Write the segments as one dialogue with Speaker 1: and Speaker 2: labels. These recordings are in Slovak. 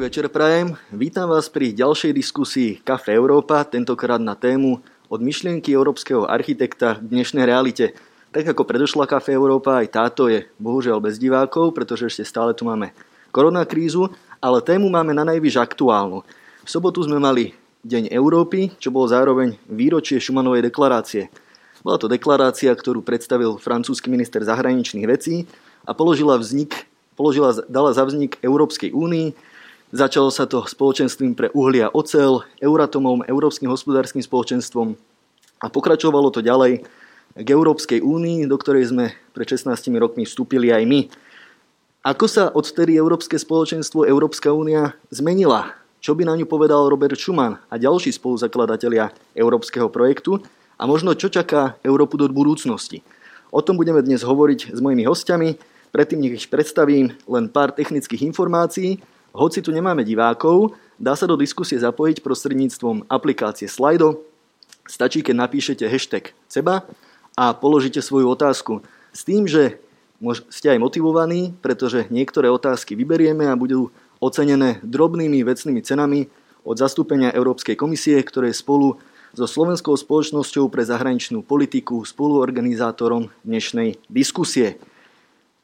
Speaker 1: Večer, Prajem. Vítam vás pri ďalšej diskusii Kafe Európa, tentokrát na tému od myšlienky európskeho architekta k dnešnej realite. Tak ako predošla Kafe Európa, aj táto je bohužiaľ bez divákov, pretože ešte stále tu máme koronakrízu, ale tému máme na najvyš aktuálnu. V sobotu sme mali Deň Európy, čo bolo zároveň výročie Šumanovej deklarácie. Bola to deklarácia, ktorú predstavil francúzsky minister zahraničných vecí a položila, vznik, položila, dala za vznik Európskej únii, Začalo sa to spoločenstvím pre uhlia ocel, Euratomom, Európskym hospodárskym spoločenstvom a pokračovalo to ďalej k Európskej únii, do ktorej sme pred 16 rokmi vstúpili aj my. Ako sa odtedy Európske spoločenstvo, Európska únia zmenila? Čo by na ňu povedal Robert Schuman a ďalší spoluzakladatelia európskeho projektu? A možno čo čaká Európu do budúcnosti? O tom budeme dnes hovoriť s mojimi hostiami. Predtým nech ich predstavím len pár technických informácií. Hoci tu nemáme divákov, dá sa do diskusie zapojiť prostredníctvom aplikácie Slido. Stačí, keď napíšete hashtag seba a položíte svoju otázku. S tým, že ste aj motivovaní, pretože niektoré otázky vyberieme a budú ocenené drobnými vecnými cenami od zastúpenia Európskej komisie, ktoré spolu so Slovenskou spoločnosťou pre zahraničnú politiku spoluorganizátorom dnešnej diskusie.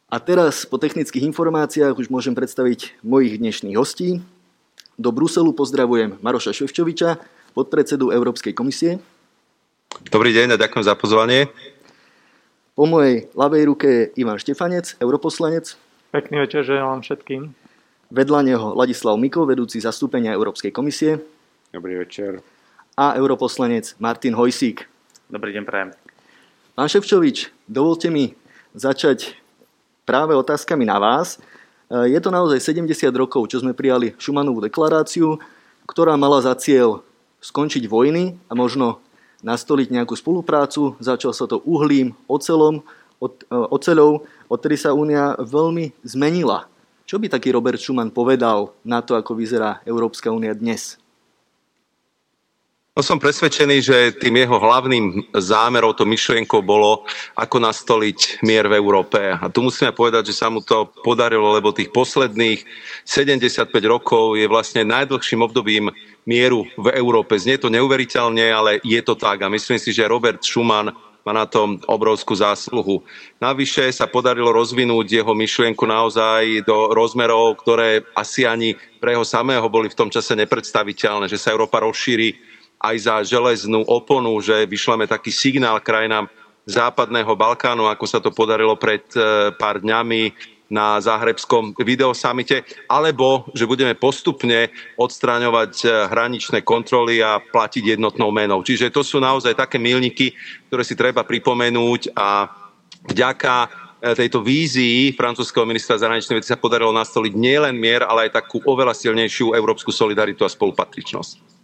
Speaker 1: A teraz po technických informáciách už môžem predstaviť mojich dnešných hostí. Do Bruselu pozdravujem Maroša Ševčoviča, podpredsedu Európskej komisie.
Speaker 2: Dobrý deň a ďakujem za pozvanie.
Speaker 1: Po mojej ľavej ruke je Ivan Štefanec, europoslanec.
Speaker 3: Pekný večer želám všetkým.
Speaker 1: Vedľa neho Ladislav Miko, vedúci zastúpenia Európskej komisie.
Speaker 4: Dobrý večer.
Speaker 1: A europoslanec Martin Hojsík.
Speaker 5: Dobrý deň, prajem.
Speaker 1: Pán Ševčovič, dovolte mi začať práve otázkami na vás. E, je to naozaj 70 rokov, čo sme prijali Šumanovú deklaráciu, ktorá mala za cieľ skončiť vojny a možno nastoliť nejakú spoluprácu. Začal sa to uhlím, ocelom, e, oceľou, odtedy sa Únia veľmi zmenila. Čo by taký Robert Schuman povedal na to, ako vyzerá Európska únia dnes?
Speaker 2: No som presvedčený, že tým jeho hlavným zámerom, to myšlienkou bolo, ako nastoliť mier v Európe. A tu musíme povedať, že sa mu to podarilo, lebo tých posledných 75 rokov je vlastne najdlhším obdobím mieru v Európe. Znie to neuveriteľne, ale je to tak. A myslím si, že Robert Schuman má na tom obrovskú zásluhu. Navyše sa podarilo rozvinúť jeho myšlienku naozaj do rozmerov, ktoré asi ani pre jeho samého boli v tom čase nepredstaviteľné, že sa Európa rozšíri aj za železnú oponu, že vyšleme taký signál krajinám západného Balkánu, ako sa to podarilo pred e, pár dňami na záhrebskom videosamite, alebo že budeme postupne odstráňovať e, hraničné kontroly a platiť jednotnou menou. Čiže to sú naozaj také milníky, ktoré si treba pripomenúť a vďaka e, tejto vízii francúzského ministra zahraničnej veci sa podarilo nastoliť nielen mier, ale aj takú oveľa silnejšiu európsku solidaritu a spolupatričnosť.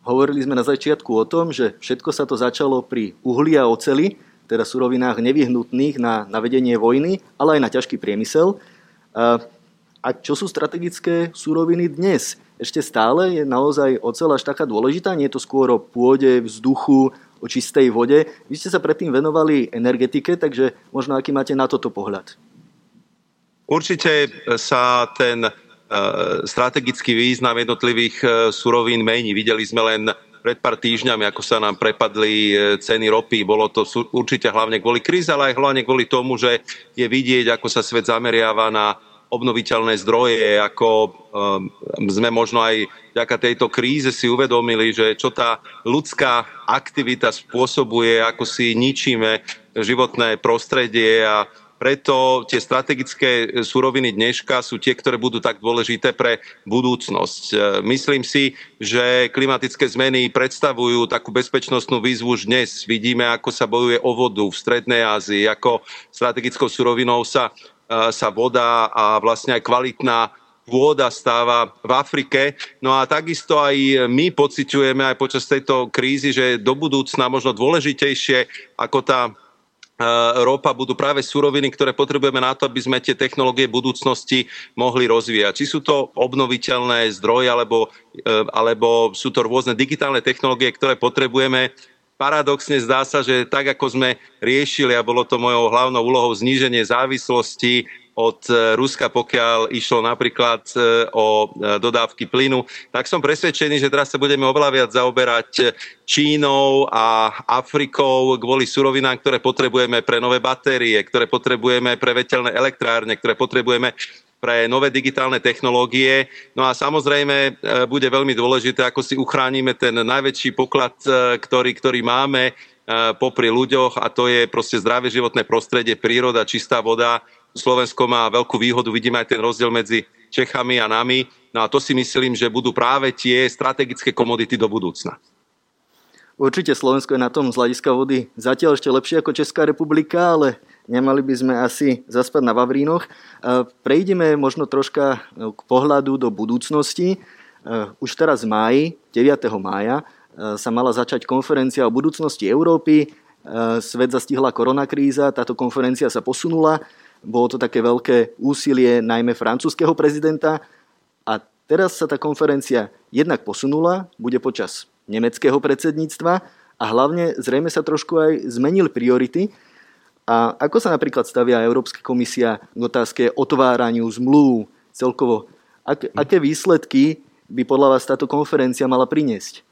Speaker 1: Hovorili sme na začiatku o tom, že všetko sa to začalo pri uhli a oceli, teda surovinách nevyhnutných na, na vedenie vojny, ale aj na ťažký priemysel. A, a čo sú strategické suroviny dnes? Ešte stále je naozaj ocel až taká dôležitá? Nie je to skôr o pôde, vzduchu, o čistej vode? Vy ste sa predtým venovali energetike, takže možno aký máte na toto pohľad?
Speaker 2: Určite sa ten strategický význam jednotlivých e, surovín mení. Videli sme len pred pár týždňami, ako sa nám prepadli e, ceny ropy. Bolo to určite hlavne kvôli kríze, ale aj hlavne kvôli tomu, že je vidieť, ako sa svet zameriava na obnoviteľné zdroje, ako sme možno aj vďaka tejto kríze si uvedomili, že čo tá ľudská aktivita spôsobuje, ako si ničíme životné prostredie a preto tie strategické e, suroviny dneška sú tie, ktoré budú tak dôležité pre budúcnosť. E, myslím si, že klimatické zmeny predstavujú takú bezpečnostnú výzvu už dnes. Vidíme, ako sa bojuje o vodu v Strednej Ázii, ako strategickou surovinou sa, e, sa voda a vlastne aj kvalitná pôda stáva v Afrike. No a takisto aj my pociťujeme aj počas tejto krízy, že do budúcna možno dôležitejšie ako tá ropa budú práve suroviny, ktoré potrebujeme na to, aby sme tie technológie budúcnosti mohli rozvíjať. Či sú to obnoviteľné zdroje, alebo, e, alebo sú to rôzne digitálne technológie, ktoré potrebujeme. Paradoxne zdá sa, že tak ako sme riešili, a bolo to mojou hlavnou úlohou zníženie závislosti od Ruska, pokiaľ išlo napríklad o dodávky plynu, tak som presvedčený, že teraz sa budeme oveľa viac zaoberať Čínou a Afrikou kvôli surovinám, ktoré potrebujeme pre nové batérie, ktoré potrebujeme pre vetelné elektrárne, ktoré potrebujeme pre nové digitálne technológie. No a samozrejme e, bude veľmi dôležité, ako si uchránime ten najväčší poklad, e, ktorý, ktorý máme e, popri ľuďoch a to je proste zdravé životné prostredie, príroda, čistá voda. Slovensko má veľkú výhodu, vidíme aj ten rozdiel medzi Čechami a nami. No a to si myslím, že budú práve tie strategické komodity do budúcna.
Speaker 1: Určite Slovensko je na tom z hľadiska vody zatiaľ ešte lepšie ako Česká republika, ale nemali by sme asi zaspať na Vavrínoch. E, prejdeme možno troška e, k pohľadu do budúcnosti. E, už teraz v máji, 9. mája, sa mala začať konferencia o budúcnosti Európy. Svet zastihla koronakríza, táto konferencia sa posunula. Bolo to také veľké úsilie najmä francúzského prezidenta. A teraz sa tá konferencia jednak posunula, bude počas nemeckého predsedníctva a hlavne zrejme sa trošku aj zmenil priority. A ako sa napríklad stavia Európska komisia k otázke otváraniu zmluv celkovo? Ak, aké výsledky by podľa vás táto konferencia mala priniesť?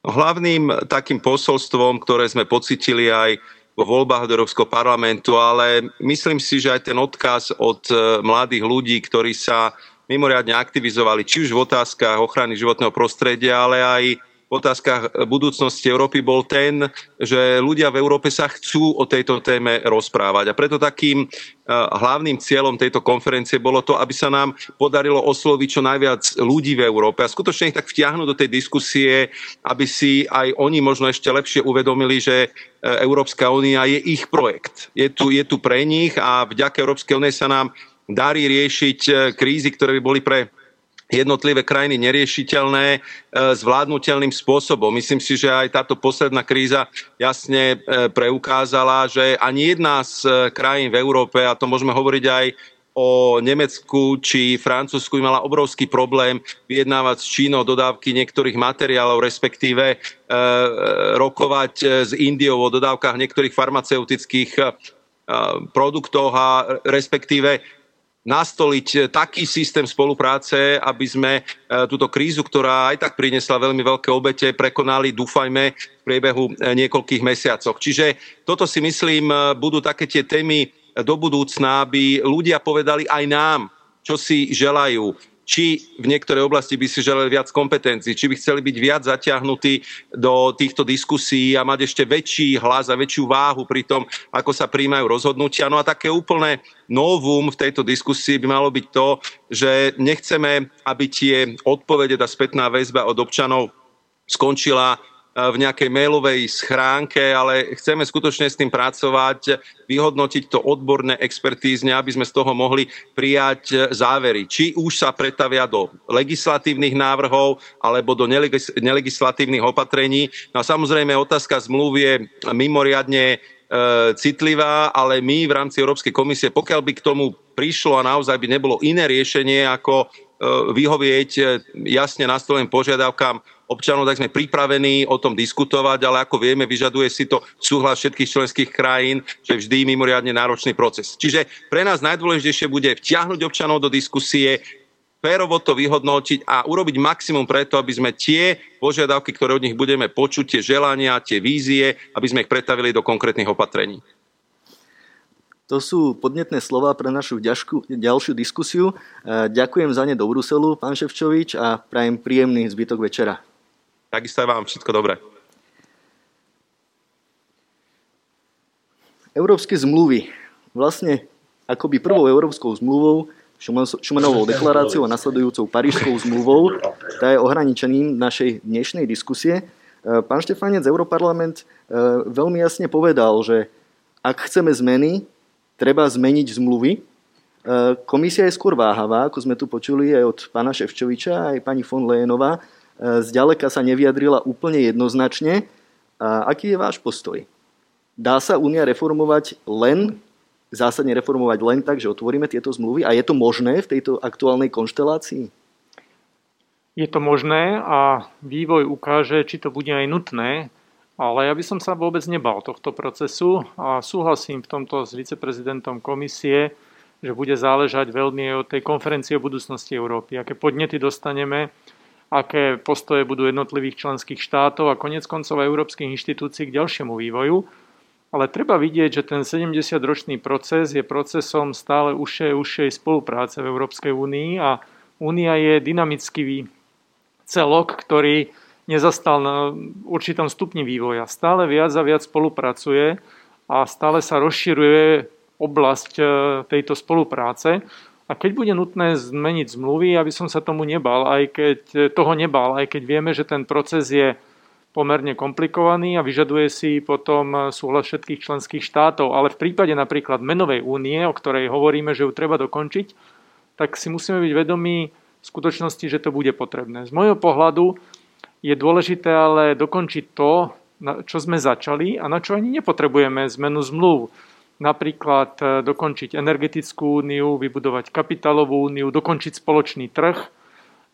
Speaker 2: Hlavným takým posolstvom, ktoré sme pocitili aj vo voľbách do Európskeho parlamentu, ale myslím si, že aj ten odkaz od e, mladých ľudí, ktorí sa mimoriadne aktivizovali, či už v otázkach ochrany životného prostredia, ale aj otázkach budúcnosti Európy bol ten, že ľudia v Európe sa chcú o tejto téme rozprávať. A preto takým eh, hlavným cieľom tejto konferencie bolo to, aby sa nám podarilo osloviť čo najviac ľudí v Európe a skutočne ich tak vtiahnuť do tej diskusie, aby si aj oni možno ešte lepšie uvedomili, že eh, Európska únia je ich projekt. Je tu, je tu pre nich a vďaka Európskej únie sa nám darí riešiť krízy, ktoré by boli pre jednotlivé krajiny neriešiteľné e, zvládnutelným spôsobom. Myslím si, že aj táto posledná kríza jasne e, preukázala, že ani jedna z e, krajín v Európe, a to môžeme hovoriť aj o Nemecku či Francúzsku mala obrovský problém vyjednávať s Čínou dodávky niektorých materiálov, respektíve rokovať s Indiou o dodávkach niektorých farmaceutických produktoch a respektíve nastoliť eh, taký systém spolupráce, aby sme eh, túto krízu, ktorá aj tak priniesla veľmi veľké obete, prekonali, dúfajme, v priebehu eh, niekoľkých mesiacoch. Čiže toto si myslím, budú také tie témy do budúcna, aby ľudia povedali aj nám, čo si želajú či v niektorej oblasti by si želeli viac kompetencií, či by chceli byť viac zatiahnutí do týchto diskusí a mať ešte väčší hlas a väčšiu váhu pri tom, ako sa príjmajú rozhodnutia. No a také úplné novum v tejto diskusii by malo byť to, že nechceme, aby tie odpovede, tá spätná väzba od občanov skončila v nejakej mailovej schránke, ale chceme skutočne s tým pracovať, vyhodnotiť to odborné expertízne, aby sme z toho mohli prijať závery. Či už sa pretavia do legislatívnych návrhov alebo do nelegis- nelegislatívnych opatrení. No a samozrejme otázka zmluv je mimoriadne e, citlivá, ale my v rámci Európskej komisie, pokiaľ by k tomu prišlo a naozaj by nebolo iné riešenie, ako e, vyhovieť e, jasne nastoleným požiadavkám občanov, tak sme pripravení o tom diskutovať, ale ako vieme, vyžaduje si to súhlas všetkých členských krajín, že vždy mimoriadne náročný proces. Čiže pre nás najdôležitejšie bude vtiahnuť občanov do diskusie, férovo to vyhodnotiť a urobiť maximum preto, aby sme tie požiadavky, ktoré od nich budeme počuť, tie želania, tie vízie, aby sme ich pretavili do konkrétnych opatrení.
Speaker 1: To sú podnetné slova pre našu ďažku, ďalšiu diskusiu. E, ďakujem za ne do Bruselu, pán Ševčovič, a prajem príjemný zbytok večera.
Speaker 2: Takisto vám všetko dobré.
Speaker 1: Európske zmluvy. Vlastne akoby prvou európskou zmluvou, Šumanovou deklaráciou a nasledujúcou Parížskou zmluvou, tá je ohraničením našej dnešnej diskusie. E, pán Štefanec, Europarlament e, veľmi jasne povedal, že ak chceme zmeny, treba zmeniť zmluvy. E, komisia je skôr váhavá, ako sme tu počuli aj od pána Ševčoviča, aj pani von Lejenová zďaleka sa nevyjadrila úplne jednoznačne. A aký je váš postoj? Dá sa Únia reformovať len, zásadne reformovať len tak, že otvoríme tieto zmluvy? A je to možné v tejto aktuálnej konštelácii?
Speaker 3: Je to možné a vývoj ukáže, či to bude aj nutné, ale ja by som sa vôbec nebal tohto procesu a súhlasím v tomto s viceprezidentom komisie, že bude záležať veľmi od tej konferencie o budúcnosti Európy, aké podnety dostaneme, aké postoje budú jednotlivých členských štátov a konec koncov európskych inštitúcií k ďalšiemu vývoju. Ale treba vidieť, že ten 70-ročný proces je procesom stále užšej, užšej spolupráce v Európskej únii a únia je dynamický celok, ktorý nezastal na určitom stupni vývoja. Stále viac a viac spolupracuje a stále sa rozširuje oblasť e, tejto spolupráce. A keď bude nutné zmeniť zmluvy, aby som sa tomu nebal, aj keď e, toho nebal, aj keď vieme, že ten proces je pomerne komplikovaný a vyžaduje si potom súhlas všetkých členských štátov. Ale v prípade napríklad menovej únie, o ktorej hovoríme, že ju treba dokončiť, tak si musíme byť vedomí v skutočnosti, že to bude potrebné. Z môjho pohľadu je dôležité ale dokončiť to, čo sme začali a na čo ani nepotrebujeme zmenu zmluv. Napríklad e, dokončiť energetickú úniu, vybudovať kapitálovú úniu, dokončiť spoločný trh,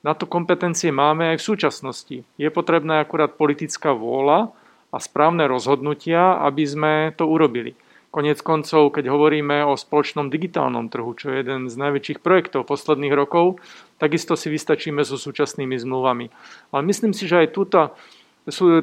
Speaker 3: na to kompetencie máme aj v súčasnosti. Je potrebná akurát politická vôľa a správne rozhodnutia, aby sme to urobili. Konec koncov, keď hovoríme o spoločnom digitálnom trhu, čo je jeden z najväčších projektov posledných rokov, takisto si vystačíme so súčasnými zmluvami. Ale myslím si, že aj túto,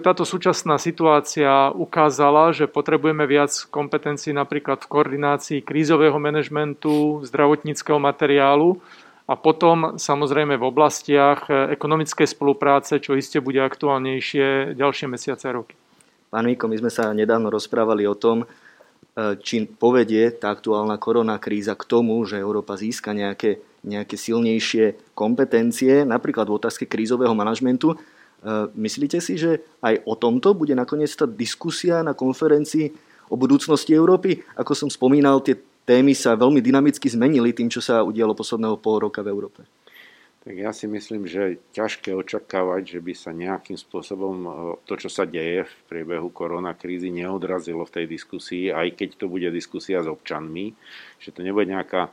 Speaker 3: táto súčasná situácia ukázala, že potrebujeme viac kompetencií napríklad v koordinácii krízového manažmentu, zdravotníckého materiálu, a potom samozrejme v oblastiach ekonomickej spolupráce, čo iste bude aktuálnejšie ďalšie mesiace a roky.
Speaker 1: Pán Miko, my sme sa nedávno rozprávali o tom, či povedie tá aktuálna korona kríza k tomu, že Európa získa nejaké, nejaké silnejšie kompetencie, napríklad v otázke krízového manažmentu. E, myslíte si, že aj o tomto bude nakoniec tá diskusia na konferencii o budúcnosti Európy? Ako som spomínal, tie témy sa veľmi dynamicky zmenili tým, čo sa udialo posledného pol roka v Európe?
Speaker 4: Tak ja si myslím, že ťažké očakávať, že by sa nejakým spôsobom e, to, čo sa deje v priebehu koronakrízy, neodrazilo v tej diskusii, aj keď to bude diskusia s občanmi, že to nebude nejaká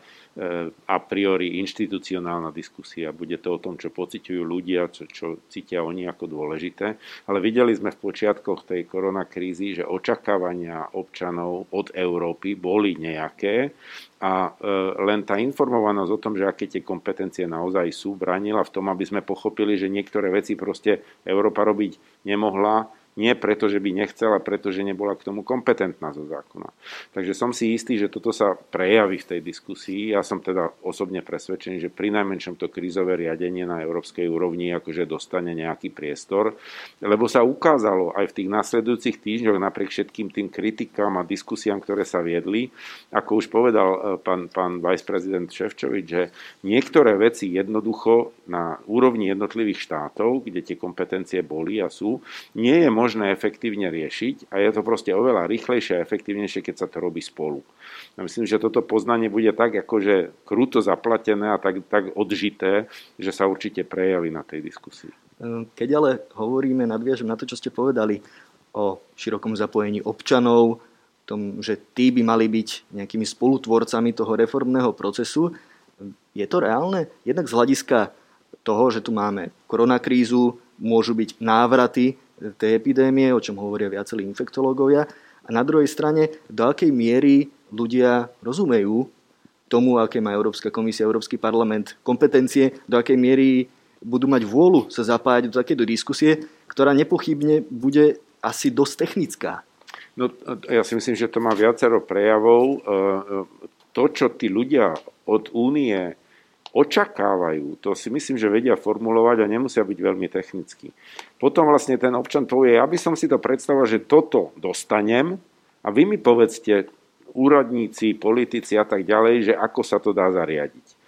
Speaker 4: a priori inštitucionálna diskusia. Bude to o tom, čo pociťujú ľudia, čo, čo cítia oni ako dôležité. Ale videli sme v počiatkoch tej koronakrízy, že očakávania občanov od Európy boli nejaké a e, len tá informovanosť o tom, že aké tie kompetencie naozaj sú, bránila v tom, aby sme pochopili, že niektoré veci proste Európa robiť nemohla, nie preto, že by nechcela, preto, že nebola k tomu kompetentná zo zákona. Takže som si istý, že toto sa prejaví v tej diskusii. Ja som teda osobne presvedčený, že pri najmenšom to krízové riadenie na európskej úrovni akože dostane nejaký priestor, lebo sa ukázalo aj v tých nasledujúcich týždňoch napriek všetkým tým kritikám a diskusiám, ktoré sa viedli, ako už povedal e, pán, pán viceprezident Ševčovič, že niektoré veci jednoducho na úrovni jednotlivých štátov, kde tie kompetencie boli a sú, nie je možné efektívne riešiť a je to proste oveľa rýchlejšie a efektívnejšie, keď sa to robí spolu. Ja myslím, že toto poznanie bude tak akože krúto zaplatené a tak, tak odžité, že sa určite prejaví na tej diskusii.
Speaker 1: Keď ale hovoríme, nadviažem na to, čo ste povedali o širokom zapojení občanov, tom, že tí by mali byť nejakými spolutvorcami toho reformného procesu, je to reálne? Jednak z hľadiska toho, že tu máme koronakrízu, môžu byť návraty tej epidémie, o čom hovoria viacerí infektológovia. A na druhej strane, do akej miery ľudia rozumejú tomu, aké má Európska komisia, Európsky parlament kompetencie, do akej miery budú mať vôľu sa zapájať do takéto diskusie, ktorá nepochybne bude asi dosť technická.
Speaker 4: No, ja si myslím, že to má viacero prejavov. E, e, to, čo tí ľudia od únie očakávajú, to si myslím, že vedia formulovať a nemusia byť veľmi technickí. Potom vlastne ten občan povie, ja by som si to predstavoval, že toto dostanem a vy mi povedzte, úradníci, politici a tak ďalej, že ako sa to dá zariadiť.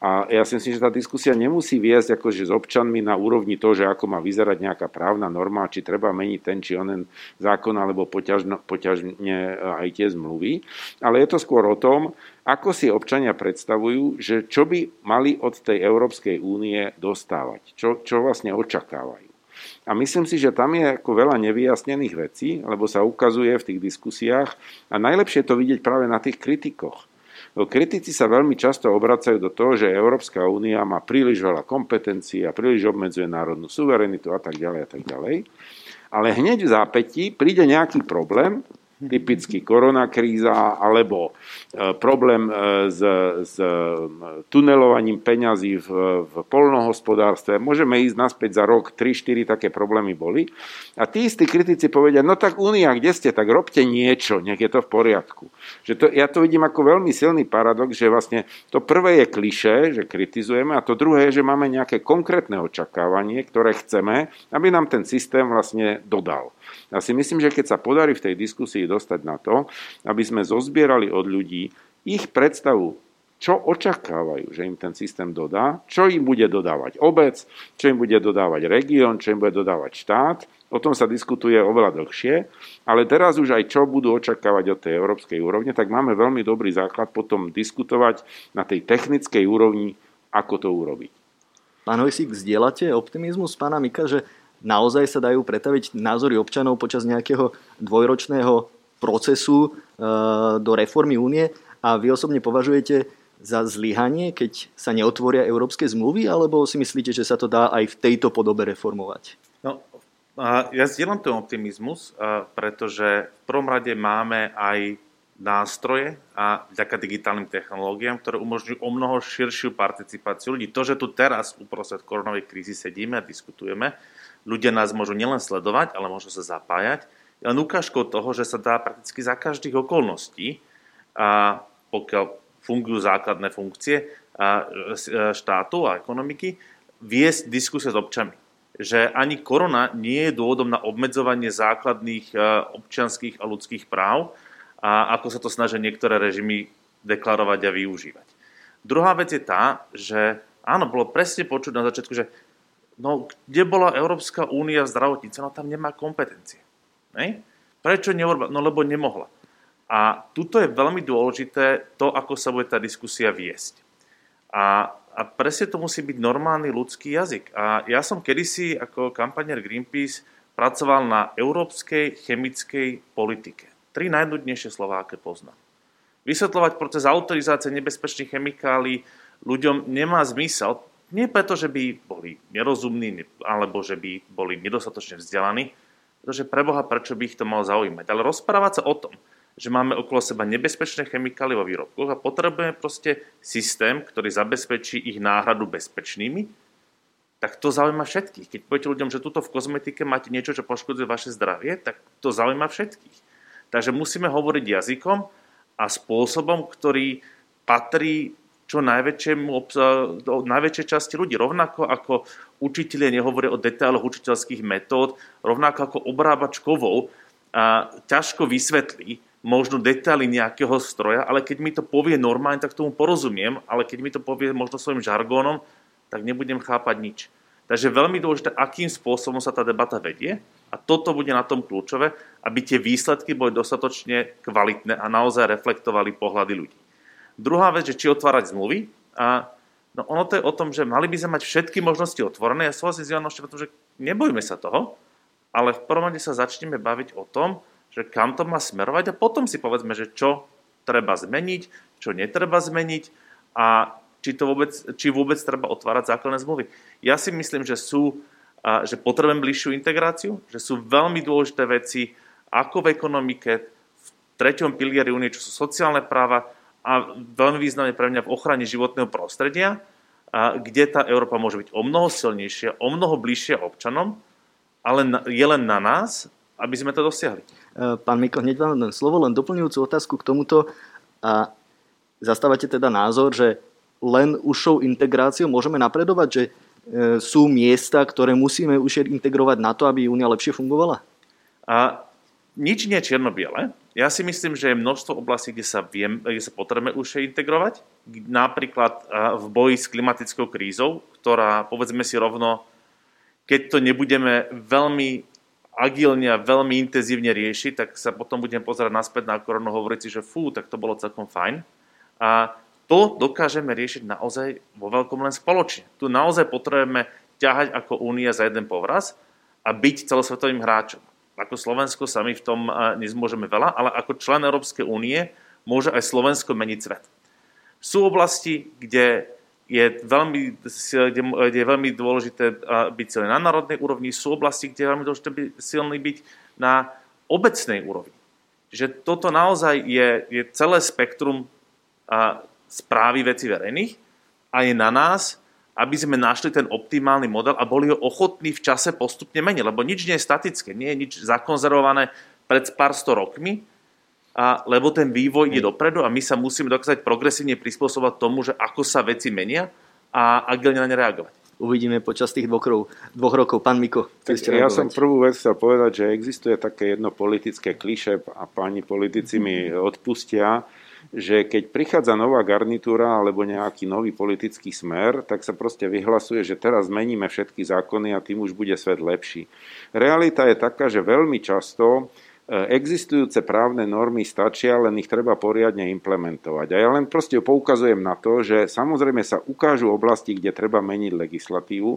Speaker 4: A ja si myslím, že tá diskusia nemusí viesť akože s občanmi na úrovni toho, že ako má vyzerať nejaká právna norma, či treba meniť ten či onen zákon, alebo poťažne, poťažne aj tie zmluvy. Ale je to skôr o tom, ako si občania predstavujú, že čo by mali od tej Európskej únie dostávať, čo, čo vlastne očakávajú. A myslím si, že tam je ako veľa nevyjasnených vecí, lebo sa ukazuje v tých diskusiách a najlepšie to vidieť práve na tých kritikoch. No, kritici sa veľmi často obracajú do toho, že Európska únia má príliš veľa kompetencií a príliš obmedzuje národnú suverenitu a tak ďalej a tak ďalej. Ale hneď v zápätí príde nejaký problém typicky koronakríza, alebo e, problém e, s, s tunelovaním peňazí v, v polnohospodárstve. Môžeme ísť naspäť za rok, 3-4 také problémy boli. A tí istí kritici povedia, no tak Únia, kde ste, tak robte niečo, nech je to v poriadku. Že to, ja to vidím ako veľmi silný paradox, že vlastne to prvé je kliše, že kritizujeme, a to druhé je, že máme nejaké konkrétne očakávanie, ktoré chceme, aby nám ten systém vlastne dodal. Ja si myslím, že keď sa podarí v tej diskusii dostať na to, aby sme zozbierali od ľudí ich predstavu, čo očakávajú, že im ten systém dodá, čo im bude dodávať obec, čo im bude dodávať región, čo im bude dodávať štát. O tom sa diskutuje oveľa dlhšie, ale teraz už aj čo budú očakávať od tej európskej úrovne, tak máme veľmi dobrý základ potom diskutovať na tej technickej úrovni, ako to urobiť.
Speaker 1: Pán Hojsík, zdieľate optimizmus pána Mika, že naozaj sa dajú pretaviť názory občanov počas nejakého dvojročného procesu e, do reformy únie a vy osobne považujete za zlyhanie, keď sa neotvoria európske zmluvy, alebo si myslíte, že sa to dá aj v tejto podobe reformovať?
Speaker 5: No, ja zdieľam ten optimizmus, pretože v prvom rade máme aj nástroje a vďaka digitálnym technológiám, ktoré umožňujú o mnoho širšiu participáciu ľudí. To, že tu teraz uprostred koronovej krízy sedíme a diskutujeme, ľudia nás môžu nielen sledovať, ale môžu sa zapájať. Len ukážkou toho, že sa dá prakticky za každých okolností, a pokiaľ fungujú základné funkcie a štátu a ekonomiky, viesť diskusie s občanmi. Že ani korona nie je dôvodom na obmedzovanie základných občianských a ľudských práv, a ako sa to snažia niektoré režimy deklarovať a využívať. Druhá vec je tá, že áno, bolo presne počuť na začiatku, že No, kde bola Európska únia v zdravotníctve? No tam nemá kompetencie. Ne? Prečo neurobila? No lebo nemohla. A tuto je veľmi dôležité to, ako sa bude tá diskusia viesť. A, a presne to musí byť normálny ľudský jazyk. A ja som kedysi ako kampanier Greenpeace pracoval na európskej chemickej politike. Tri najnudnejšie slová, aké poznám. Vysvetľovať proces autorizácie nebezpečných chemikálií ľuďom nemá zmysel, nie preto, že by boli nerozumní alebo že by boli nedostatočne vzdelaní, pretože preboha, prečo by ich to malo zaujímať. Ale rozprávať sa o tom, že máme okolo seba nebezpečné chemikálie vo výrobkoch a potrebujeme proste systém, ktorý zabezpečí ich náhradu bezpečnými, tak to zaujíma všetkých. Keď poviete ľuďom, že tuto v kozmetike máte niečo, čo poškodzuje vaše zdravie, tak to zaujíma všetkých. Takže musíme hovoriť jazykom a spôsobom, ktorý patrí čo najväčšej časti ľudí. Rovnako ako učiteľe nehovoria o detailoch učiteľských metód, rovnako ako obrábač kovov a ťažko vysvetlí možno detaily nejakého stroja, ale keď mi to povie normálne, tak tomu porozumiem, ale keď mi to povie možno svojim žargónom, tak nebudem chápať nič. Takže veľmi dôležité, akým spôsobom sa tá debata vedie a toto bude na tom kľúčové, aby tie výsledky boli dostatočne kvalitné a naozaj reflektovali pohľady ľudí. Druhá vec, že či otvárať zmluvy. A no ono to je o tom, že mali by sme mať všetky možnosti otvorené. Ja súhlasím s Janom Štefanom, že nebojme sa toho, ale v prvom rade sa začneme baviť o tom, že kam to má smerovať a potom si povedzme, že čo treba zmeniť, čo netreba zmeniť a či, to vôbec, či vôbec treba otvárať základné zmluvy. Ja si myslím, že sú, že potrebujem bližšiu integráciu, že sú veľmi dôležité veci, ako v ekonomike, v treťom pilieri únie, čo sú sociálne práva, a veľmi významne pre mňa v ochrane životného prostredia, a kde tá Európa môže byť o mnoho silnejšia, o mnoho bližšia občanom, ale je len na nás, aby sme to dosiahli.
Speaker 1: E, pán Miko, hneď vám len slovo, len doplňujúcu otázku k tomuto. A zastávate teda názor, že len užšou integráciou môžeme napredovať, že e, sú miesta, ktoré musíme už integrovať na to, aby Únia lepšie fungovala?
Speaker 5: A nič nie je čierno-biele. Ja si myslím, že je množstvo oblastí, kde sa, viem, kde sa potrebujeme už integrovať. Napríklad v boji s klimatickou krízou, ktorá, povedzme si rovno, keď to nebudeme veľmi agilne a veľmi intenzívne riešiť, tak sa potom budeme pozerať naspäť na koronu hovoriť si, že fú, tak to bolo celkom fajn. A to dokážeme riešiť naozaj vo veľkom len spoločne. Tu naozaj potrebujeme ťahať ako únia za jeden povraz a byť celosvetovým hráčom. Ako Slovensko sa my v tom nezmôžeme veľa, ale ako člen Európskej únie môže aj Slovensko meniť svet. Sú oblasti, kde je veľmi, kde je veľmi dôležité byť silný na národnej úrovni, sú oblasti, kde je veľmi dôležité byť silný byť na obecnej úrovni. že toto naozaj je, je celé spektrum správy veci verejných a je na nás, aby sme našli ten optimálny model a boli ho ochotní v čase postupne meniť, lebo nič nie je statické, nie je nič zakonzervované pred pár sto rokmi, a, lebo ten vývoj ide dopredu a my sa musíme dokázať progresívne prispôsobovať tomu, že ako sa veci menia a agilne na ne reagovať.
Speaker 1: Uvidíme počas tých dvoch, rokov. Dvoch rokov. Pán Miko,
Speaker 4: tak ja reagovať. som prvú vec chcel povedať, že existuje také jedno politické kliše a páni politici mi odpustia, že keď prichádza nová garnitúra alebo nejaký nový politický smer, tak sa proste vyhlasuje, že teraz zmeníme všetky zákony a tým už bude svet lepší. Realita je taká, že veľmi často existujúce právne normy stačia, len ich treba poriadne implementovať. A ja len proste poukazujem na to, že samozrejme sa ukážu oblasti, kde treba meniť legislatívu,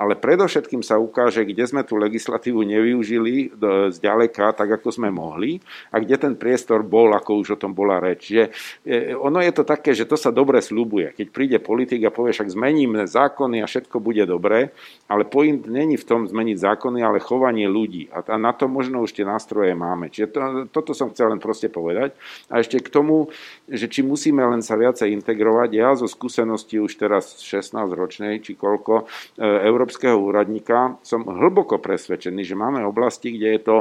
Speaker 4: ale predovšetkým sa ukáže, kde sme tú legislatívu nevyužili zďaleka tak, ako sme mohli a kde ten priestor bol, ako už o tom bola reč. Že e, ono je to také, že to sa dobre slúbuje. Keď príde politik a povie, však zmeníme zákony a všetko bude dobre, ale point není v tom zmeniť zákony, ale chovanie ľudí. A na to možno už tie nástroje máme máme. Čiže to, toto som chcel len proste povedať. A ešte k tomu, že či musíme len sa viacej integrovať, ja zo skúsenosti už teraz 16-ročnej, či koľko, e, európskeho úradníka, som hlboko presvedčený, že máme oblasti, kde je to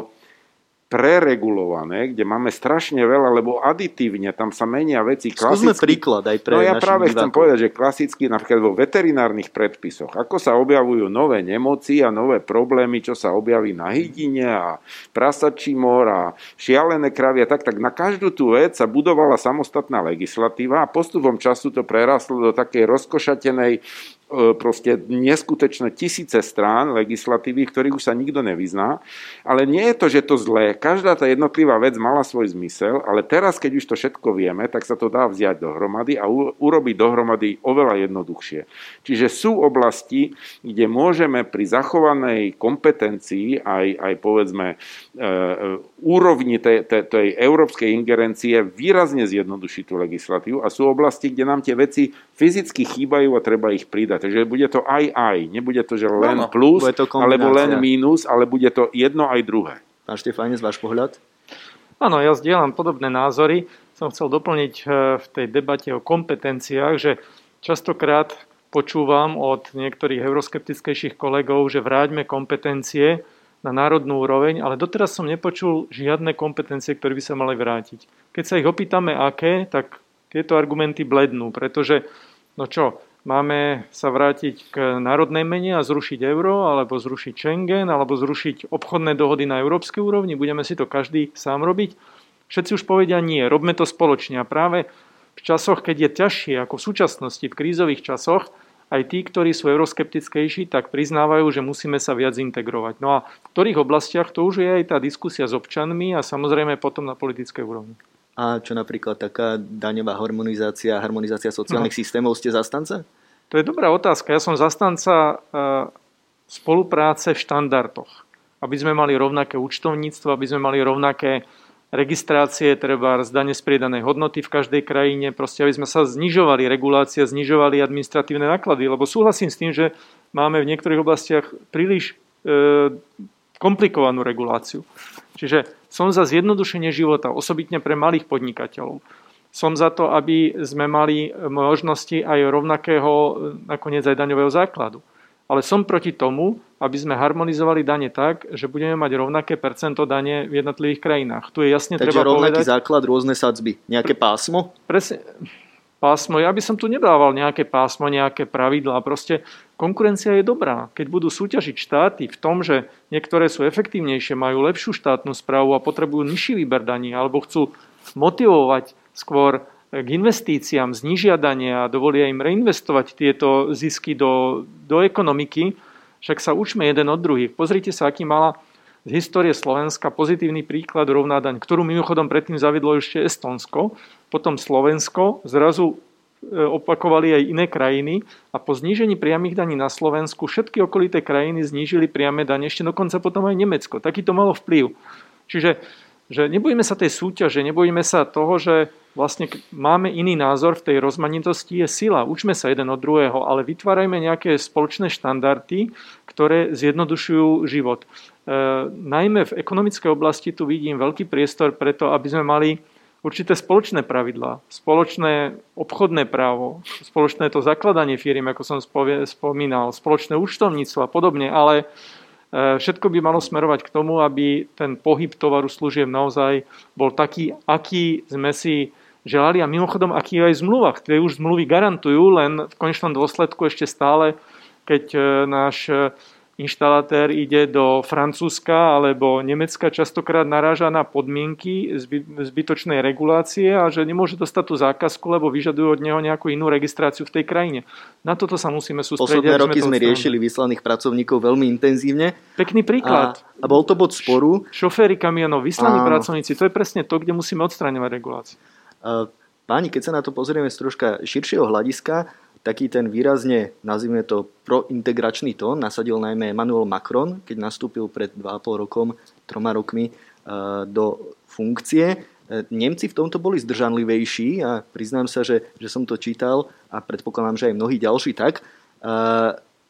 Speaker 4: preregulované, kde máme strašne veľa, lebo aditívne tam sa menia veci
Speaker 1: klasicky. Skúsme príklad aj pre
Speaker 4: No ja práve divákov. chcem povedať, že klasicky napríklad vo veterinárnych predpisoch, ako sa objavujú nové nemoci a nové problémy, čo sa objaví na hydine a prasačí mor a šialené kravie, tak, tak na každú tú vec sa budovala samostatná legislatíva a postupom času to prerastlo do takej rozkošatenej proste neskutečné tisíce strán legislatívy, ktorých už sa nikto nevyzná. Ale nie je to, že to zlé. Každá tá jednotlivá vec mala svoj zmysel, ale teraz, keď už to všetko vieme, tak sa to dá vziať dohromady a urobiť dohromady oveľa jednoduchšie. Čiže sú oblasti, kde môžeme pri zachovanej kompetencii aj, aj povedzme e, e, úrovni tej, tej, tej európskej ingerencie výrazne zjednodušiť tú legislatívu a sú oblasti, kde nám tie veci fyzicky chýbajú a treba ich pridať povedať. Takže bude to aj aj. Nebude to, že len no, plus, alebo len mínus, ale bude to jedno aj druhé.
Speaker 1: Pán Štefánec, váš pohľad?
Speaker 3: Áno, ja zdieľam podobné názory. Som chcel doplniť e, v tej debate o kompetenciách, že častokrát počúvam od niektorých euroskeptickejších kolegov, že vráťme kompetencie na národnú úroveň, ale doteraz som nepočul žiadne kompetencie, ktoré by sa mali vrátiť. Keď sa ich opýtame, aké, tak tieto argumenty blednú, pretože, no čo, Máme sa vrátiť k národnej mene a zrušiť euro, alebo zrušiť Schengen, alebo zrušiť obchodné dohody na európskej úrovni. Budeme si to každý sám robiť. Všetci už povedia nie, robme to spoločne. A práve v časoch, keď je ťažšie, ako v súčasnosti, v krízových časoch, aj tí, ktorí sú euroskeptickejší, tak priznávajú, že musíme sa viac integrovať. No a v ktorých oblastiach to už je aj tá diskusia s občanmi a samozrejme potom na politickej úrovni.
Speaker 1: A čo napríklad taká daňová harmonizácia, harmonizácia sociálnych no. systémov, ste zastanca?
Speaker 3: To je dobrá otázka. Ja som zastanca e, spolupráce v štandardoch. Aby sme mali rovnaké účtovníctvo, aby sme mali rovnaké registrácie, treba z dane z priedanej hodnoty v každej krajine, proste aby sme sa znižovali regulácie, znižovali administratívne náklady, lebo súhlasím s tým, že máme v niektorých oblastiach príliš e, komplikovanú reguláciu. Čiže som za zjednodušenie života, osobitne pre malých podnikateľov. Som za to, aby sme mali možnosti aj rovnakého, nakoniec aj daňového základu. Ale som proti tomu, aby sme harmonizovali dane tak, že budeme mať rovnaké percento dane v jednotlivých krajinách. Tu je jasne
Speaker 1: Takže
Speaker 3: treba
Speaker 1: rovnaký
Speaker 3: povedať...
Speaker 1: základ, rôzne sadzby. Nejaké pásmo?
Speaker 3: Presne pásmo. Ja by som tu nedával nejaké pásmo, nejaké pravidlá. Proste konkurencia je dobrá. Keď budú súťažiť štáty v tom, že niektoré sú efektívnejšie, majú lepšiu štátnu správu a potrebujú nižší výber daní, alebo chcú motivovať skôr k investíciám, znižia dania a dovolia im reinvestovať tieto zisky do, do ekonomiky, však sa učme jeden od druhých. Pozrite sa, aký mala z histórie Slovenska pozitívny príklad rovná daň, ktorú mimochodom predtým zavedlo ešte Estonsko, potom Slovensko, zrazu e, opakovali aj iné krajiny a po znížení priamých daní na Slovensku všetky okolité krajiny znížili priame dane, ešte dokonca potom aj Nemecko. Taký to malo vplyv. Čiže že nebojíme sa tej súťaže, nebojíme sa toho, že vlastne máme iný názor v tej rozmanitosti, je sila. Učme sa jeden od druhého, ale vytvárajme nejaké spoločné štandardy, ktoré zjednodušujú život. E, najmä v ekonomickej oblasti tu vidím veľký priestor preto, aby sme mali určité spoločné pravidlá, spoločné obchodné právo, spoločné to zakladanie firiem, ako som spomínal, spoločné účtovníctvo a podobne, ale všetko by malo smerovať k tomu, aby ten pohyb tovaru služieb naozaj bol taký, aký sme si želali a mimochodom, aký aj v zmluvách. Už zmluvy garantujú, len v konečnom dôsledku ešte stále, keď e, náš e, inštalatér ide do Francúzska alebo Nemecka, častokrát naráža na podmienky zbytočnej regulácie a že nemôže dostať tú zákazku, lebo vyžadujú od neho nejakú inú registráciu v tej krajine. Na toto sa musíme sústrediť.
Speaker 1: Posledné roky sme, sme riešili vyslaných pracovníkov veľmi intenzívne.
Speaker 3: Pekný príklad.
Speaker 1: A, a bol to bod sporu.
Speaker 3: Šoféry kamionov, vyslaní Áno. pracovníci, to je presne to, kde musíme odstraňovať reguláciu.
Speaker 1: Páni, keď sa na to pozrieme z troška širšieho hľadiska, taký ten výrazne, nazvime to, prointegračný tón nasadil najmä Emmanuel Macron, keď nastúpil pred 2,5 rokom, troma rokmi do funkcie. Nemci v tomto boli zdržanlivejší a priznám sa, že, že som to čítal a predpokladám, že aj mnohí ďalší tak,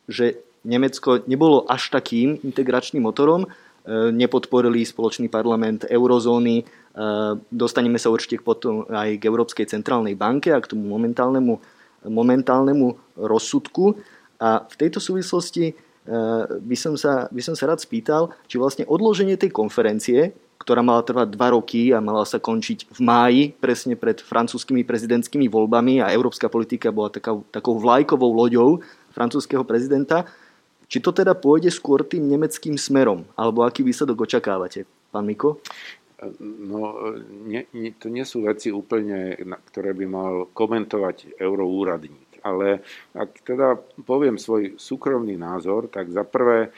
Speaker 1: že Nemecko nebolo až takým integračným motorom, nepodporili spoločný parlament eurozóny, Dostaneme sa určite potom aj k Európskej centrálnej banke a k tomu momentálnemu, momentálnemu rozsudku. A v tejto súvislosti e, by som, sa, by som sa rád spýtal, či vlastne odloženie tej konferencie, ktorá mala trvať dva roky a mala sa končiť v máji, presne pred francúzskými prezidentskými voľbami a európska politika bola takou, takou vlajkovou loďou francúzského prezidenta, či to teda pôjde skôr tým nemeckým smerom, alebo aký výsledok očakávate, pán Miko?
Speaker 4: No, nie, nie, to nie sú veci úplne, ktoré by mal komentovať euroúradník ale ak teda poviem svoj súkromný názor, tak za prvé e,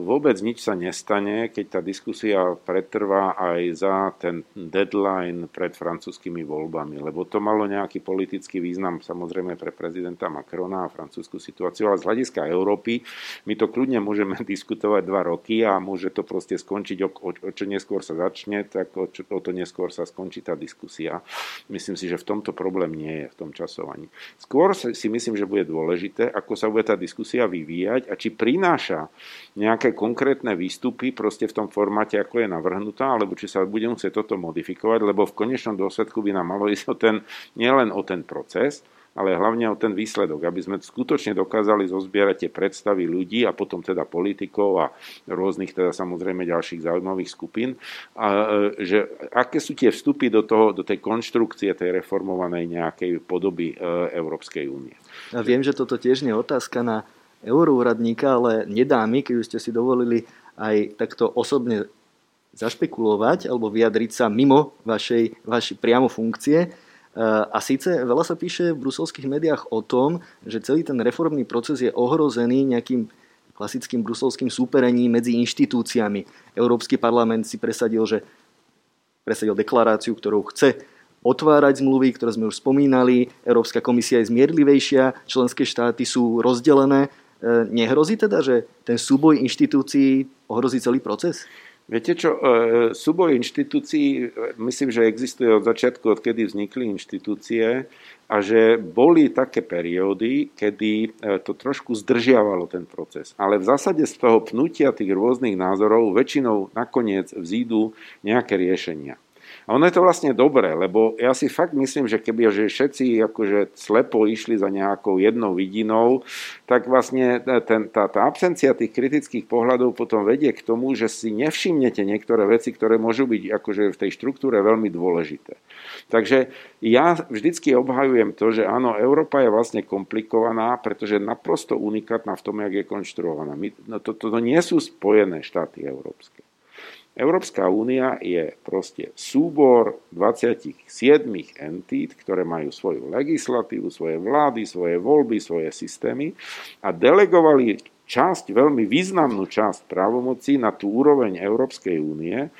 Speaker 4: vôbec nič sa nestane, keď tá diskusia pretrvá aj za ten deadline pred francúzskými voľbami, lebo to malo nejaký politický význam samozrejme pre prezidenta Macrona a francúzsku situáciu, ale z hľadiska Európy my to kľudne môžeme diskutovať dva roky a môže to proste skončiť, o, čo neskôr sa začne, tak o, o to neskôr sa skončí tá diskusia. Myslím si, že v tomto problém nie je v tom časovaní. Skôr skôr si myslím, že bude dôležité, ako sa bude tá diskusia vyvíjať a či prináša nejaké konkrétne výstupy proste v tom formáte, ako je navrhnutá, alebo či sa bude musieť toto modifikovať, lebo v konečnom dôsledku by nám malo ísť o ten, nielen o ten proces, ale hlavne o ten výsledok, aby sme skutočne dokázali zozbierať tie predstavy ľudí a potom teda politikov a rôznych teda samozrejme ďalších zaujímavých skupín, a, e, že aké sú tie vstupy do, toho, do tej konštrukcie tej reformovanej nejakej podoby e, Európskej únie.
Speaker 1: Ja viem, že toto tiež nie je otázka na euroúradníka, ale nedá mi, keď ste si dovolili aj takto osobne zašpekulovať alebo vyjadriť sa mimo vašej, vašej priamo funkcie. A síce veľa sa píše v bruselských médiách o tom, že celý ten reformný proces je ohrozený nejakým klasickým bruselským súperením medzi inštitúciami. Európsky parlament si presadil, že presadil deklaráciu, ktorou chce otvárať zmluvy, ktoré sme už spomínali. Európska komisia je zmierlivejšia, členské štáty sú rozdelené. E, nehrozí teda, že ten súboj inštitúcií ohrozí celý proces?
Speaker 4: Viete čo, e, súboj inštitúcií, myslím, že existuje od začiatku, odkedy vznikli inštitúcie a že boli také periódy, kedy e, to trošku zdržiavalo ten proces. Ale v zásade z toho pnutia tých rôznych názorov väčšinou nakoniec vzídu nejaké riešenia. A ono je to vlastne dobré, lebo ja si fakt myslím, že keby že všetci akože slepo išli za nejakou jednou vidinou, tak vlastne ten, tá, tá absencia tých kritických pohľadov potom vedie k tomu, že si nevšimnete niektoré veci, ktoré môžu byť akože v tej štruktúre veľmi dôležité. Takže ja vždycky obhajujem to, že áno, Európa je vlastne komplikovaná, pretože je naprosto unikátna v tom, jak je konštruovaná. My, no to, to, to nie sú spojené štáty európske. Európska únia je proste súbor 27 entít, ktoré majú svoju legislatívu, svoje vlády, svoje voľby, svoje systémy a delegovali časť, veľmi významnú časť právomocí na tú úroveň Európskej únie,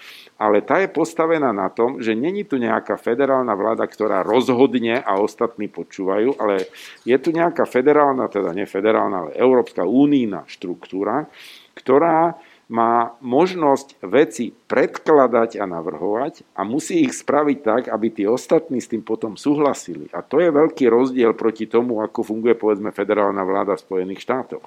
Speaker 4: ale tá je postavená na tom, že není tu nejaká federálna vláda, ktorá rozhodne a ostatní počúvajú, ale je tu nejaká federálna, teda nie federálna, ale Európska únijná štruktúra, ktorá má možnosť veci predkladať a navrhovať a musí ich spraviť tak, aby tí ostatní s tým potom súhlasili. A to je veľký rozdiel proti tomu, ako funguje povedzme federálna vláda v Spojených štátoch.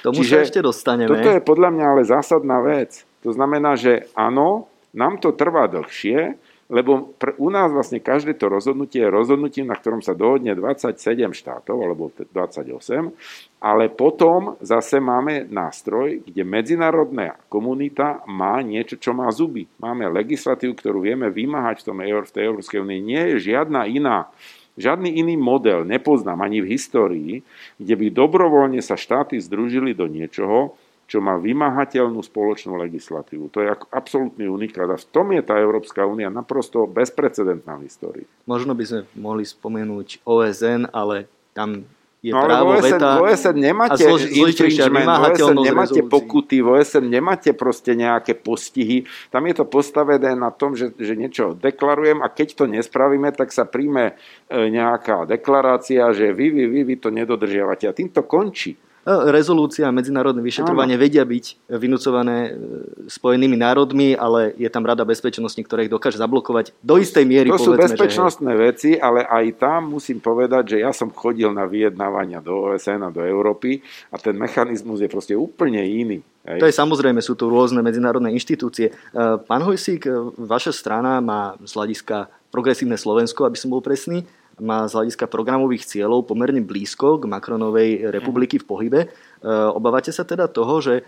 Speaker 1: Tomu Čiže sa ešte dostaneme.
Speaker 4: Toto je podľa mňa ale zásadná vec. To znamená, že áno, nám to trvá dlhšie, lebo pr- u nás vlastne každé to rozhodnutie je rozhodnutím, na ktorom sa dohodne 27 štátov, alebo 28, ale potom zase máme nástroj, kde medzinárodná komunita má niečo, čo má zuby. Máme legislatívu, ktorú vieme vymáhať v, tom, v tej Európskej únii. Nie je žiadna iná Žiadny iný model nepoznám ani v histórii, kde by dobrovoľne sa štáty združili do niečoho, čo má vymáhateľnú spoločnú legislatívu. To je absolútny unikát a v tom je tá Európska únia naprosto bezprecedentná v histórii.
Speaker 1: Možno by sme mohli spomenúť OSN, ale tam je
Speaker 4: no,
Speaker 1: právo
Speaker 4: OSN,
Speaker 1: veta
Speaker 4: OSN nemáte
Speaker 1: zlož, infringement, OSN
Speaker 4: nemáte pokuty, v OSN nemáte proste nejaké postihy. Tam je to postavené na tom, že, že niečo deklarujem a keď to nespravíme, tak sa príjme e, nejaká deklarácia, že vy, vy, vy, vy to nedodržiavate. A tým to končí.
Speaker 1: No, rezolúcia a medzinárodné vyšetrovanie Áno. vedia byť vynúcované e, Spojenými národmi, ale je tam Rada bezpečnosti, ktorá ich dokáže zablokovať do istej miery.
Speaker 4: To sú bezpečnostné že... veci, ale aj tam musím povedať, že ja som chodil na vyjednávania do OSN a do Európy a ten mechanizmus je proste úplne iný.
Speaker 1: Hej. To je samozrejme, sú tu rôzne medzinárodné inštitúcie. E, pán Hojsík, e, vaša strana má z hľadiska progresívne Slovensko, aby som bol presný, má z hľadiska programových cieľov pomerne blízko k Macronovej republiky v pohybe. E, obávate sa teda toho, že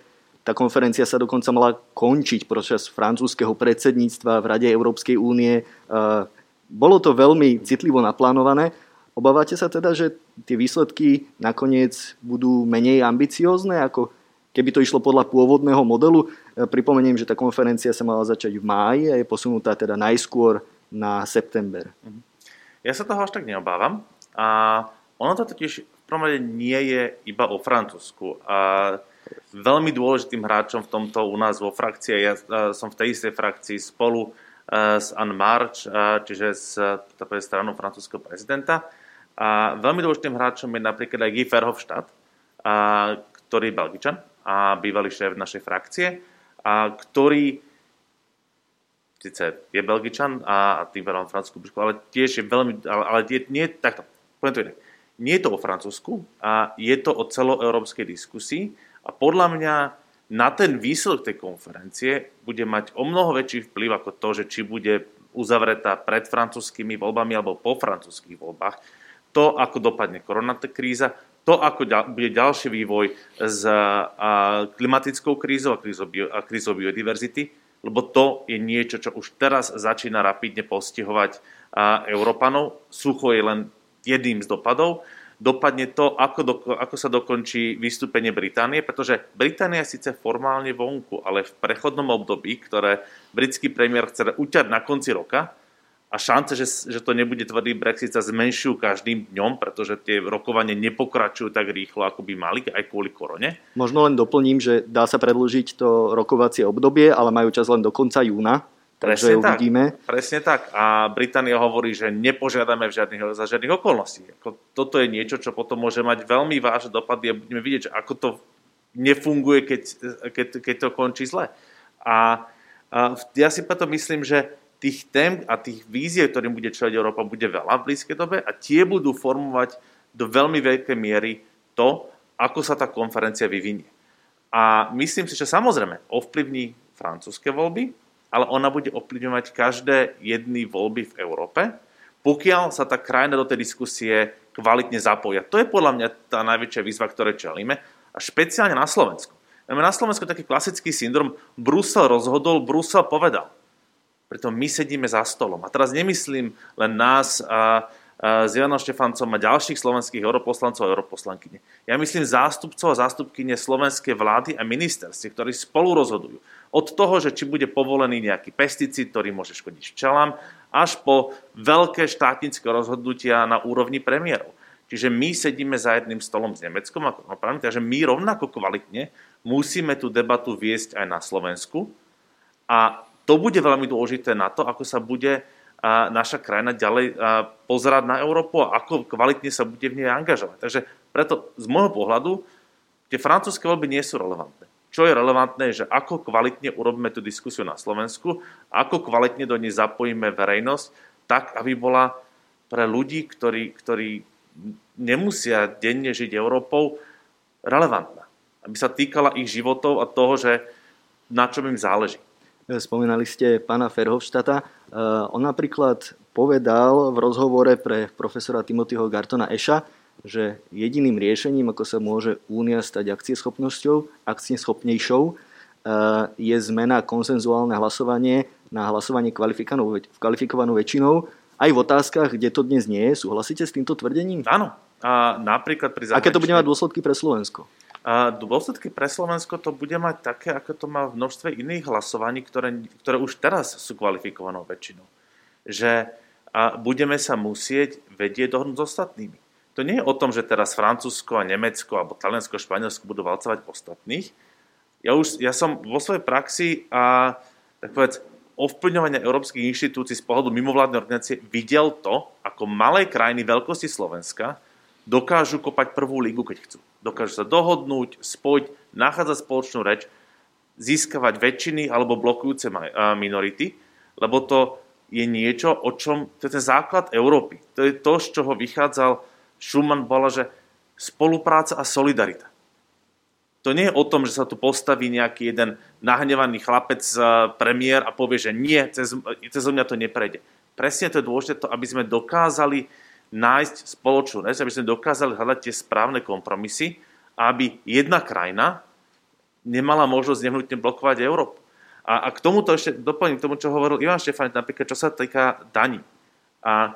Speaker 1: tá konferencia sa dokonca mala končiť počas francúzského predsedníctva v Rade Európskej únie. E, bolo to veľmi citlivo naplánované. Obávate sa teda, že tie výsledky nakoniec budú menej ambiciózne, ako keby to išlo podľa pôvodného modelu? E, pripomeniem, že tá konferencia sa mala začať v máji a je posunutá teda najskôr na september. Mhm.
Speaker 5: Ja sa toho až tak neobávam. A ono to totiž v prvom nie je iba o Francúzsku. A veľmi dôležitým hráčom v tomto u nás vo frakcii, ja som v tej istej frakcii spolu s Anne March, čiže s stranou francúzského prezidenta. A veľmi dôležitým hráčom je napríklad aj Guy Verhofstadt, ktorý je Belgičan a bývalý šéf našej frakcie, a ktorý síce je Belgičan a, a tým pádom francúzsku brúšku, ale tiež je veľmi, ale, ale je, nie, takto, poviem to inak. Nie je to o Francúzsku a je to o celoeurópskej diskusii a podľa mňa na ten výsledok tej konferencie bude mať o mnoho väčší vplyv ako to, že či bude uzavretá pred francúzskými voľbami alebo po francúzských voľbách. To, ako dopadne koronakríza, to, ako bude ďalší vývoj s klimatickou krízou a krízou, bio, a krízou biodiverzity, lebo to je niečo, čo už teraz začína rapidne postihovať Európanov. Sucho je len jedným z dopadov. Dopadne to, ako, do, ako sa dokončí vystúpenie Británie, pretože Británia je síce formálne vonku, ale v prechodnom období, ktoré britský premiér chce uťať na konci roka, a šance, že, že to nebude tvrdý Brexit sa zmenšujú každým dňom, pretože tie rokovanie nepokračujú tak rýchlo, ako by mali, aj kvôli korone.
Speaker 1: Možno len doplním, že dá sa predlžiť to rokovacie obdobie, ale majú čas len do konca júna. Takže presne uvidíme.
Speaker 5: Tak, presne tak. A Británia hovorí, že nepožiadame v žiadnych, za žiadnych okolností. Ako, toto je niečo, čo potom môže mať veľmi vážne dopady a budeme vidieť, že ako to nefunguje, keď, keď, keď to končí zle. A, a ja si preto myslím, že tých tém a tých víziev, ktorým bude čeliť Európa, bude veľa v blízkej dobe a tie budú formovať do veľmi veľkej miery to, ako sa tá konferencia vyvinie. A myslím si, že samozrejme ovplyvní francúzske voľby, ale ona bude ovplyvňovať každé jedny voľby v Európe, pokiaľ sa tá krajina do tej diskusie kvalitne zapoja. To je podľa mňa tá najväčšia výzva, ktoré čelíme. A špeciálne na Slovensku. Máme na Slovensku taký klasický syndrom. Brusel rozhodol, Brusel povedal. Preto my sedíme za stolom. A teraz nemyslím len nás a, a s Janom Štefancom a ďalších slovenských europoslancov a europoslankyne. Ja myslím zástupcov a zástupkyne slovenskej vlády a ministerstve, ktorí spolu rozhodujú. Od toho, že či bude povolený nejaký pesticíd, ktorý môže škodiť včelám, až po veľké štátnické rozhodnutia na úrovni premiérov. Čiže my sedíme za jedným stolom s Nemeckom, ako no, takže my rovnako kvalitne musíme tú debatu viesť aj na Slovensku. A to bude veľmi dôležité na to, ako sa bude naša krajina ďalej pozerať na Európu a ako kvalitne sa bude v nej angažovať. Takže preto z môjho pohľadu tie francúzske voľby nie sú relevantné. čo je relevantné, že ako kvalitne urobíme tú diskusiu na Slovensku, ako kvalitne do nej zapojíme verejnosť, tak, aby bola pre ľudí, ktorí, ktorí nemusia denne žiť Európou, relevantná. Aby sa týkala ich životov a toho, že na čom im záleží.
Speaker 1: Spomínali ste pána Ferhovštata. Eh, on napríklad povedal v rozhovore pre profesora Timothyho Gartona Eša, že jediným riešením, ako sa môže únia stať akcieschopnosťou, akcieschopnejšou, eh, je zmena konsenzuálne hlasovanie na hlasovanie kvalifikovanou väčšinou, aj v otázkach, kde to dnes nie je. Súhlasíte s týmto tvrdením?
Speaker 5: Áno. A napríklad pri
Speaker 1: zahraničnej... Aké to bude mať dôsledky pre Slovensko?
Speaker 5: A dôsledky pre Slovensko to bude mať také, ako to má v množstve iných hlasovaní, ktoré, ktoré už teraz sú kvalifikovanou väčšinou. Že a budeme sa musieť vedieť dohodnúť s ostatnými. To nie je o tom, že teraz Francúzsko a Nemecko alebo Taliansko a Španielsko budú valcovať ostatných. Ja, už, ja som vo svojej praxi a tak povedz, ovplyvňovania európskych inštitúcií z pohľadu mimovládnej organizácie videl to, ako malé krajiny veľkosti Slovenska dokážu kopať prvú lígu, keď chcú. Dokážu sa dohodnúť, spojiť, nachádzať spoločnú reč, získavať väčšiny alebo blokujúce minority, lebo to je niečo, o čom, to je ten základ Európy. To je to, z čoho vychádzal Schumann bola, že spolupráca a solidarita. To nie je o tom, že sa tu postaví nejaký jeden nahnevaný chlapec, eh, premiér a povie, že nie, cez, cez mňa to neprejde. Presne to je dôležité, to, aby sme dokázali nájsť spoločnú reč, aby sme dokázali hľadať tie správne kompromisy aby jedna krajina nemala možnosť nehnutne blokovať Európu. A, a k tomuto ešte doplním k tomu, čo hovoril Ivan Štefan, napríklad čo sa týka daní. A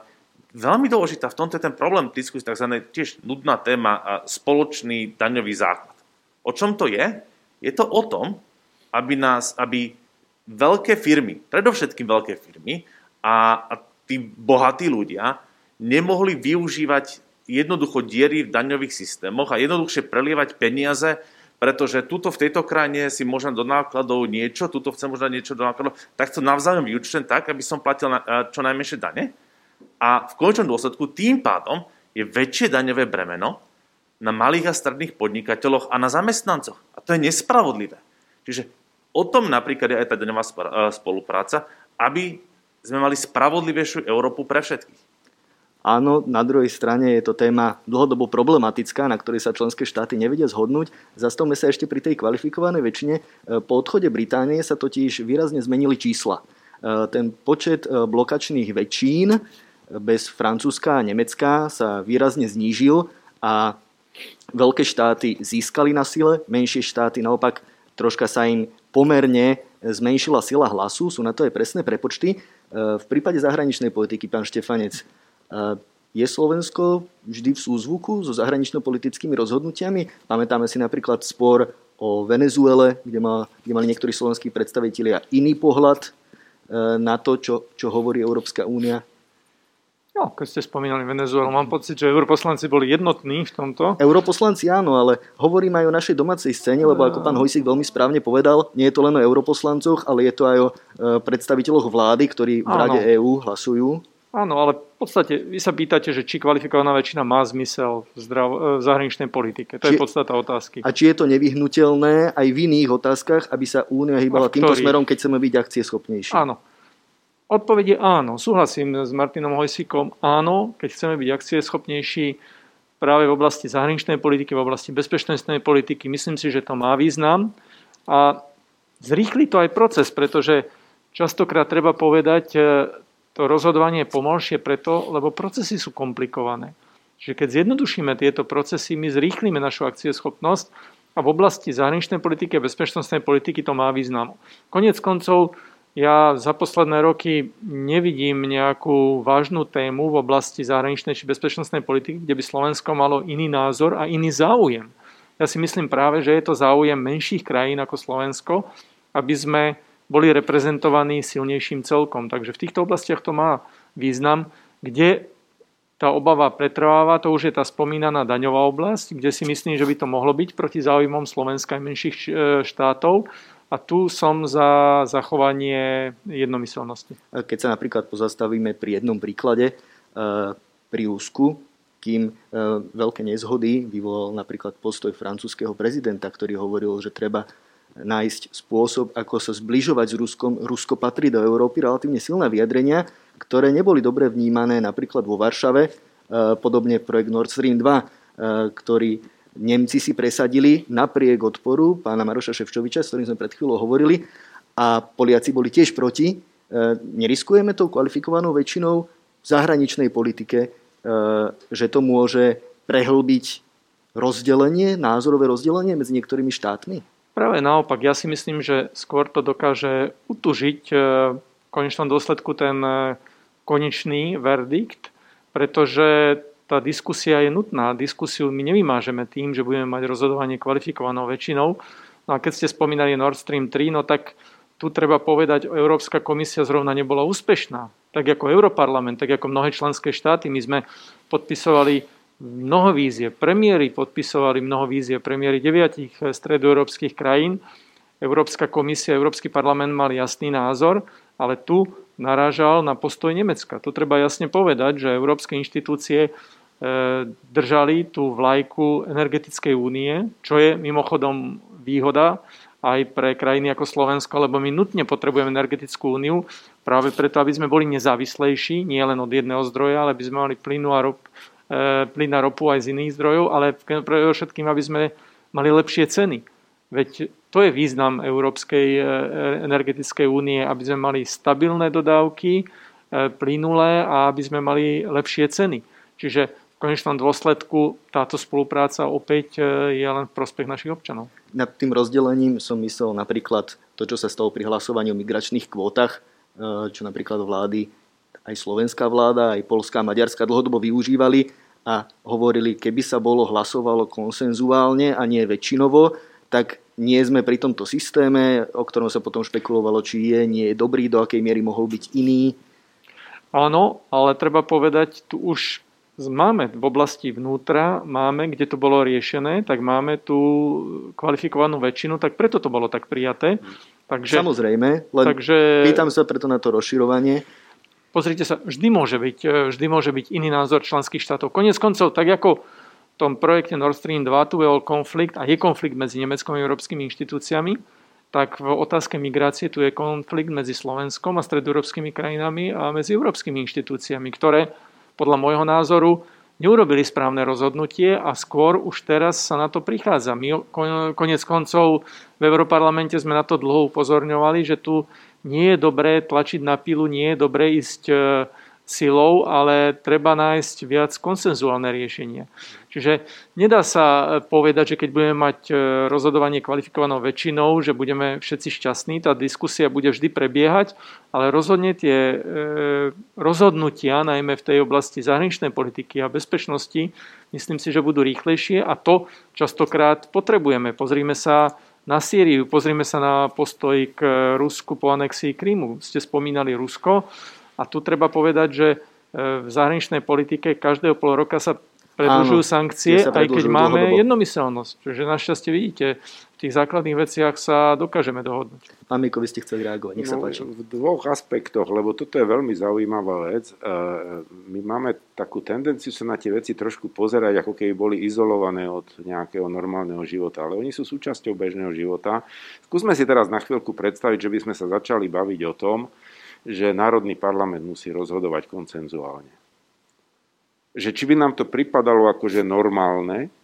Speaker 5: veľmi dôležitá v tomto je ten problém diskusie, tzv. tiež nudná téma a spoločný daňový základ. O čom to je? Je to o tom, aby nás, aby veľké firmy, predovšetkým veľké firmy a, a tí bohatí ľudia nemohli využívať jednoducho diery v daňových systémoch a jednoduchšie prelievať peniaze, pretože tuto v tejto krajine si môžem do nákladov niečo, tuto chcem možno niečo do nákladov, tak to navzájom vyučtujem tak, aby som platil na, čo najmenšie dane a v končnom dôsledku tým pádom je väčšie daňové bremeno na malých a stredných podnikateľoch a na zamestnancoch. A to je nespravodlivé. Čiže o tom napríklad je aj tá daňová e, spolupráca, aby sme mali spravodlivejšiu Európu pre všetkých.
Speaker 1: Áno, na druhej strane je to téma dlhodobo problematická, na ktorej sa členské štáty nevedia zhodnúť. Zastavme sa ešte pri tej kvalifikovanej väčšine. E, po odchode Británie sa totiž výrazne zmenili čísla. E, ten počet blokačných väčšín bez Francúzska a Nemecka sa výrazne znížil a veľké štáty získali na sile, menšie štáty naopak troška sa im pomerne zmenšila sila hlasu, sú na to aj presné prepočty. E, v prípade zahraničnej politiky, pán Štefanec, e, je Slovensko vždy v súzvuku so zahranično-politickými rozhodnutiami? Pamätáme si napríklad spor o Venezuele, kde, mal, kde mali niektorí slovenskí predstavitelia iný pohľad e, na to, čo, čo hovorí Európska únia
Speaker 3: No, keď ste spomínali Venezuelu, mám pocit, že europoslanci boli jednotní v tomto.
Speaker 1: Europoslanci áno, ale hovorím aj o našej domácej scéne, lebo ako pán Hojsik veľmi správne povedal, nie je to len o europoslancoch, ale je to aj o e, predstaviteľoch vlády, ktorí v Rade EÚ hlasujú.
Speaker 3: Áno, ale v podstate vy sa pýtate, že či kvalifikovaná väčšina má zmysel v, zdrav- e, v zahraničnej politike. To či, je podstata otázky.
Speaker 1: A či je to nevyhnutelné aj v iných otázkach, aby sa Únia hýbala týmto smerom, keď chceme byť akcieschopnejší?
Speaker 3: Áno. Odpoveď je áno. Súhlasím s Martinom Hojsikom. Áno, keď chceme byť akcieschopnejší práve v oblasti zahraničnej politiky, v oblasti bezpečnostnej politiky, myslím si, že to má význam. A zrýchli to aj proces, pretože častokrát treba povedať, e, to rozhodovanie je pomalšie preto, lebo procesy sú komplikované. Čiže keď zjednodušíme tieto procesy, my zrýchlime našu akcieschopnosť a v oblasti zahraničnej politiky a bezpečnostnej politiky to má význam. Konec koncov ja za posledné roky nevidím nejakú vážnu tému v oblasti zahraničnej či bezpečnostnej politiky, kde by Slovensko malo iný názor a iný záujem. Ja si myslím práve, že je to záujem menších krajín ako Slovensko, aby sme boli reprezentovaní silnejším celkom. Takže v týchto oblastiach to má význam, kde tá obava pretrváva, to už je tá spomínaná daňová oblasť, kde si myslím, že by to mohlo byť proti záujmom Slovenska a menších e, štátov. A tu som za zachovanie jednomyselnosti.
Speaker 1: Keď sa napríklad pozastavíme pri jednom príklade, e, pri Rusku, kým e, veľké nezhody vyvolal napríklad postoj francúzského prezidenta, ktorý hovoril, že treba nájsť spôsob, ako sa zbližovať s Ruskom. Rusko patrí do Európy, relatívne silné vyjadrenia, ktoré neboli dobre vnímané napríklad vo Varšave, podobne projekt Nord Stream 2, ktorý Nemci si presadili napriek odporu pána Maroša Ševčoviča, s ktorým sme pred chvíľou hovorili, a Poliaci boli tiež proti. Neriskujeme tou kvalifikovanou väčšinou v zahraničnej politike, že to môže prehlbiť rozdelenie, názorové rozdelenie medzi niektorými štátmi?
Speaker 3: Práve naopak, ja si myslím, že skôr to dokáže utužiť e, v konečnom dôsledku ten e, konečný verdikt, pretože tá diskusia je nutná. Diskusiu my nevymážeme tým, že budeme mať rozhodovanie kvalifikovanou väčšinou. No a keď ste spomínali Nord Stream 3, no tak tu treba povedať, Európska komisia zrovna nebola úspešná. Tak ako Europarlament, tak ako mnohé členské štáty. My sme podpisovali mnoho vízie. Premiéry podpisovali mnoho vízie. Premiéry deviatich stredoeurópskych krajín. Európska komisia, Európsky parlament mal jasný názor, ale tu narážal na postoj Nemecka. To treba jasne povedať, že európske inštitúcie e, držali tú vlajku energetickej únie, čo je mimochodom výhoda aj pre krajiny ako Slovensko, lebo my nutne potrebujeme energetickú úniu práve preto, aby sme boli nezávislejší, nie len od jedného zdroja, ale aby sme mali plynu a rop, plyn a ropu aj z iných zdrojov, ale pre všetkým, aby sme mali lepšie ceny. Veď to je význam Európskej e, energetickej únie, aby sme mali stabilné dodávky, e, plynulé a aby sme mali lepšie ceny. Čiže v konečnom dôsledku táto spolupráca opäť je len v prospech našich občanov.
Speaker 1: Nad tým rozdelením som myslel napríklad to, čo sa stalo pri hlasovaní o migračných kvótach, čo napríklad vlády aj slovenská vláda, aj polská, maďarská dlhodobo využívali a hovorili, keby sa bolo hlasovalo konsenzuálne a nie väčšinovo, tak nie sme pri tomto systéme, o ktorom sa potom špekulovalo, či je, nie je dobrý, do akej miery mohol byť iný.
Speaker 3: Áno, ale treba povedať, tu už máme v oblasti vnútra, máme, kde to bolo riešené, tak máme tu kvalifikovanú väčšinu, tak preto to bolo tak prijaté.
Speaker 1: Takže, Samozrejme, len takže, pýtam sa preto na to rozširovanie.
Speaker 3: Pozrite sa, vždy môže byť, e, vždy môže byť iný názor členských štátov. Konec koncov, tak ako v tom projekte Nord Stream 2 tu je konflikt a je konflikt medzi Nemeckom a európskymi inštitúciami, tak v otázke migrácie tu je konflikt medzi Slovenskom a stredoeurópskymi krajinami a medzi európskymi inštitúciami, ktoré podľa môjho názoru neurobili správne rozhodnutie a skôr už teraz sa na to prichádza. My konec koncov v Európarlamente sme na to dlho upozorňovali, že tu nie je dobré tlačiť na pilu, nie je dobré ísť e, silou, ale treba nájsť viac konsenzuálne riešenie. Čiže nedá sa e, povedať, že keď budeme mať e, rozhodovanie kvalifikovanou väčšinou, že budeme všetci šťastní, tá diskusia bude vždy prebiehať, ale rozhodne tie rozhodnutia, najmä v tej oblasti zahraničnej politiky a bezpečnosti, myslím si, že budú rýchlejšie a to častokrát potrebujeme. Pozrime sa na Sýriu. Pozrime sa na postoj k Rusku po anexii Krymu. Ste spomínali Rusko a tu treba povedať, že e, v zahraničnej politike každého pol roka sa predlžujú sankcie, aj keď máme dlhodobo. jednomyselnosť. Čiže našťastie vidíte, v tých základných veciach sa dokážeme dohodnúť.
Speaker 1: Pán Miko, vy ste chceli reagovať, nech sa no, páči.
Speaker 4: V dvoch aspektoch, lebo toto je veľmi zaujímavá vec. E, my máme takú tendenciu sa na tie veci trošku pozerať, ako keby boli izolované od nejakého normálneho života, ale oni sú súčasťou bežného života. Skúsme si teraz na chvíľku predstaviť, že by sme sa začali baviť o tom, že Národný parlament musí rozhodovať koncenzuálne že či by nám to pripadalo akože normálne,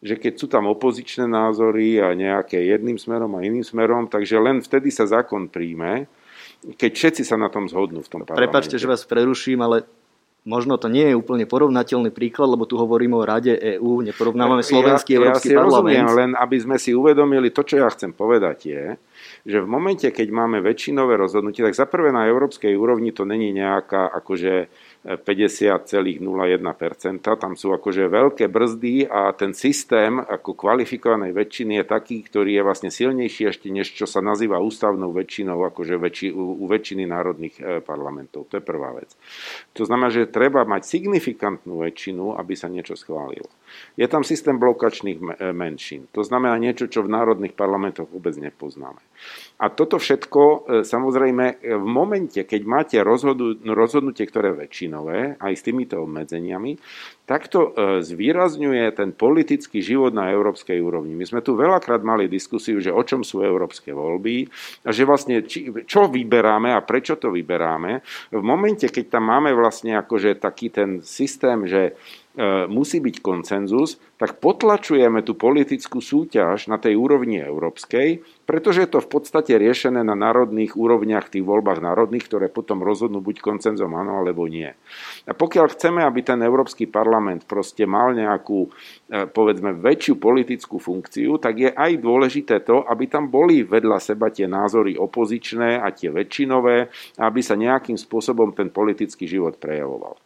Speaker 4: že keď sú tam opozičné názory a nejaké jedným smerom a iným smerom, takže len vtedy sa zákon príjme, keď všetci sa na tom zhodnú v tom parlamente.
Speaker 1: Prepačte, že vás preruším, ale možno to nie je úplne porovnateľný príklad, lebo tu hovoríme o Rade EÚ, neporovnávame slovenský ja, Európsky ja si parlament.
Speaker 4: Rozumiem, len aby sme si uvedomili, to, čo ja chcem povedať je, že v momente, keď máme väčšinové rozhodnutie, tak za prvé na európskej úrovni to není nejaká akože 50,01%. Tam sú akože veľké brzdy a ten systém ako kvalifikovanej väčšiny je taký, ktorý je vlastne silnejší ešte než čo sa nazýva ústavnou väčšinou akože väčši, u, u väčšiny národných e, parlamentov. To je prvá vec. To znamená, že treba mať signifikantnú väčšinu, aby sa niečo schválilo. Je tam systém blokačných menšín. To znamená niečo, čo v národných parlamentoch vôbec nepoznáme. A toto všetko, e, samozrejme, v momente, keď máte rozhodnutie, ktoré je väčšinové, aj s týmito obmedzeniami, tak to e, zvýrazňuje ten politický život na európskej úrovni. My sme tu veľakrát mali diskusiu, že o čom sú európske voľby a že vlastne či, čo vyberáme a prečo to vyberáme. V momente, keď tam máme vlastne akože taký ten systém, že E, musí byť koncenzus, tak potlačujeme tú politickú súťaž na tej úrovni európskej, pretože je to v podstate riešené na národných úrovniach, tých voľbách národných, ktoré potom rozhodnú buď koncenzom áno alebo nie. A pokiaľ chceme, aby ten Európsky parlament proste mal nejakú, e, povedzme, väčšiu politickú funkciu, tak je aj dôležité to, aby tam boli vedľa seba tie názory opozičné a tie väčšinové, aby sa nejakým spôsobom ten politický život prejavoval.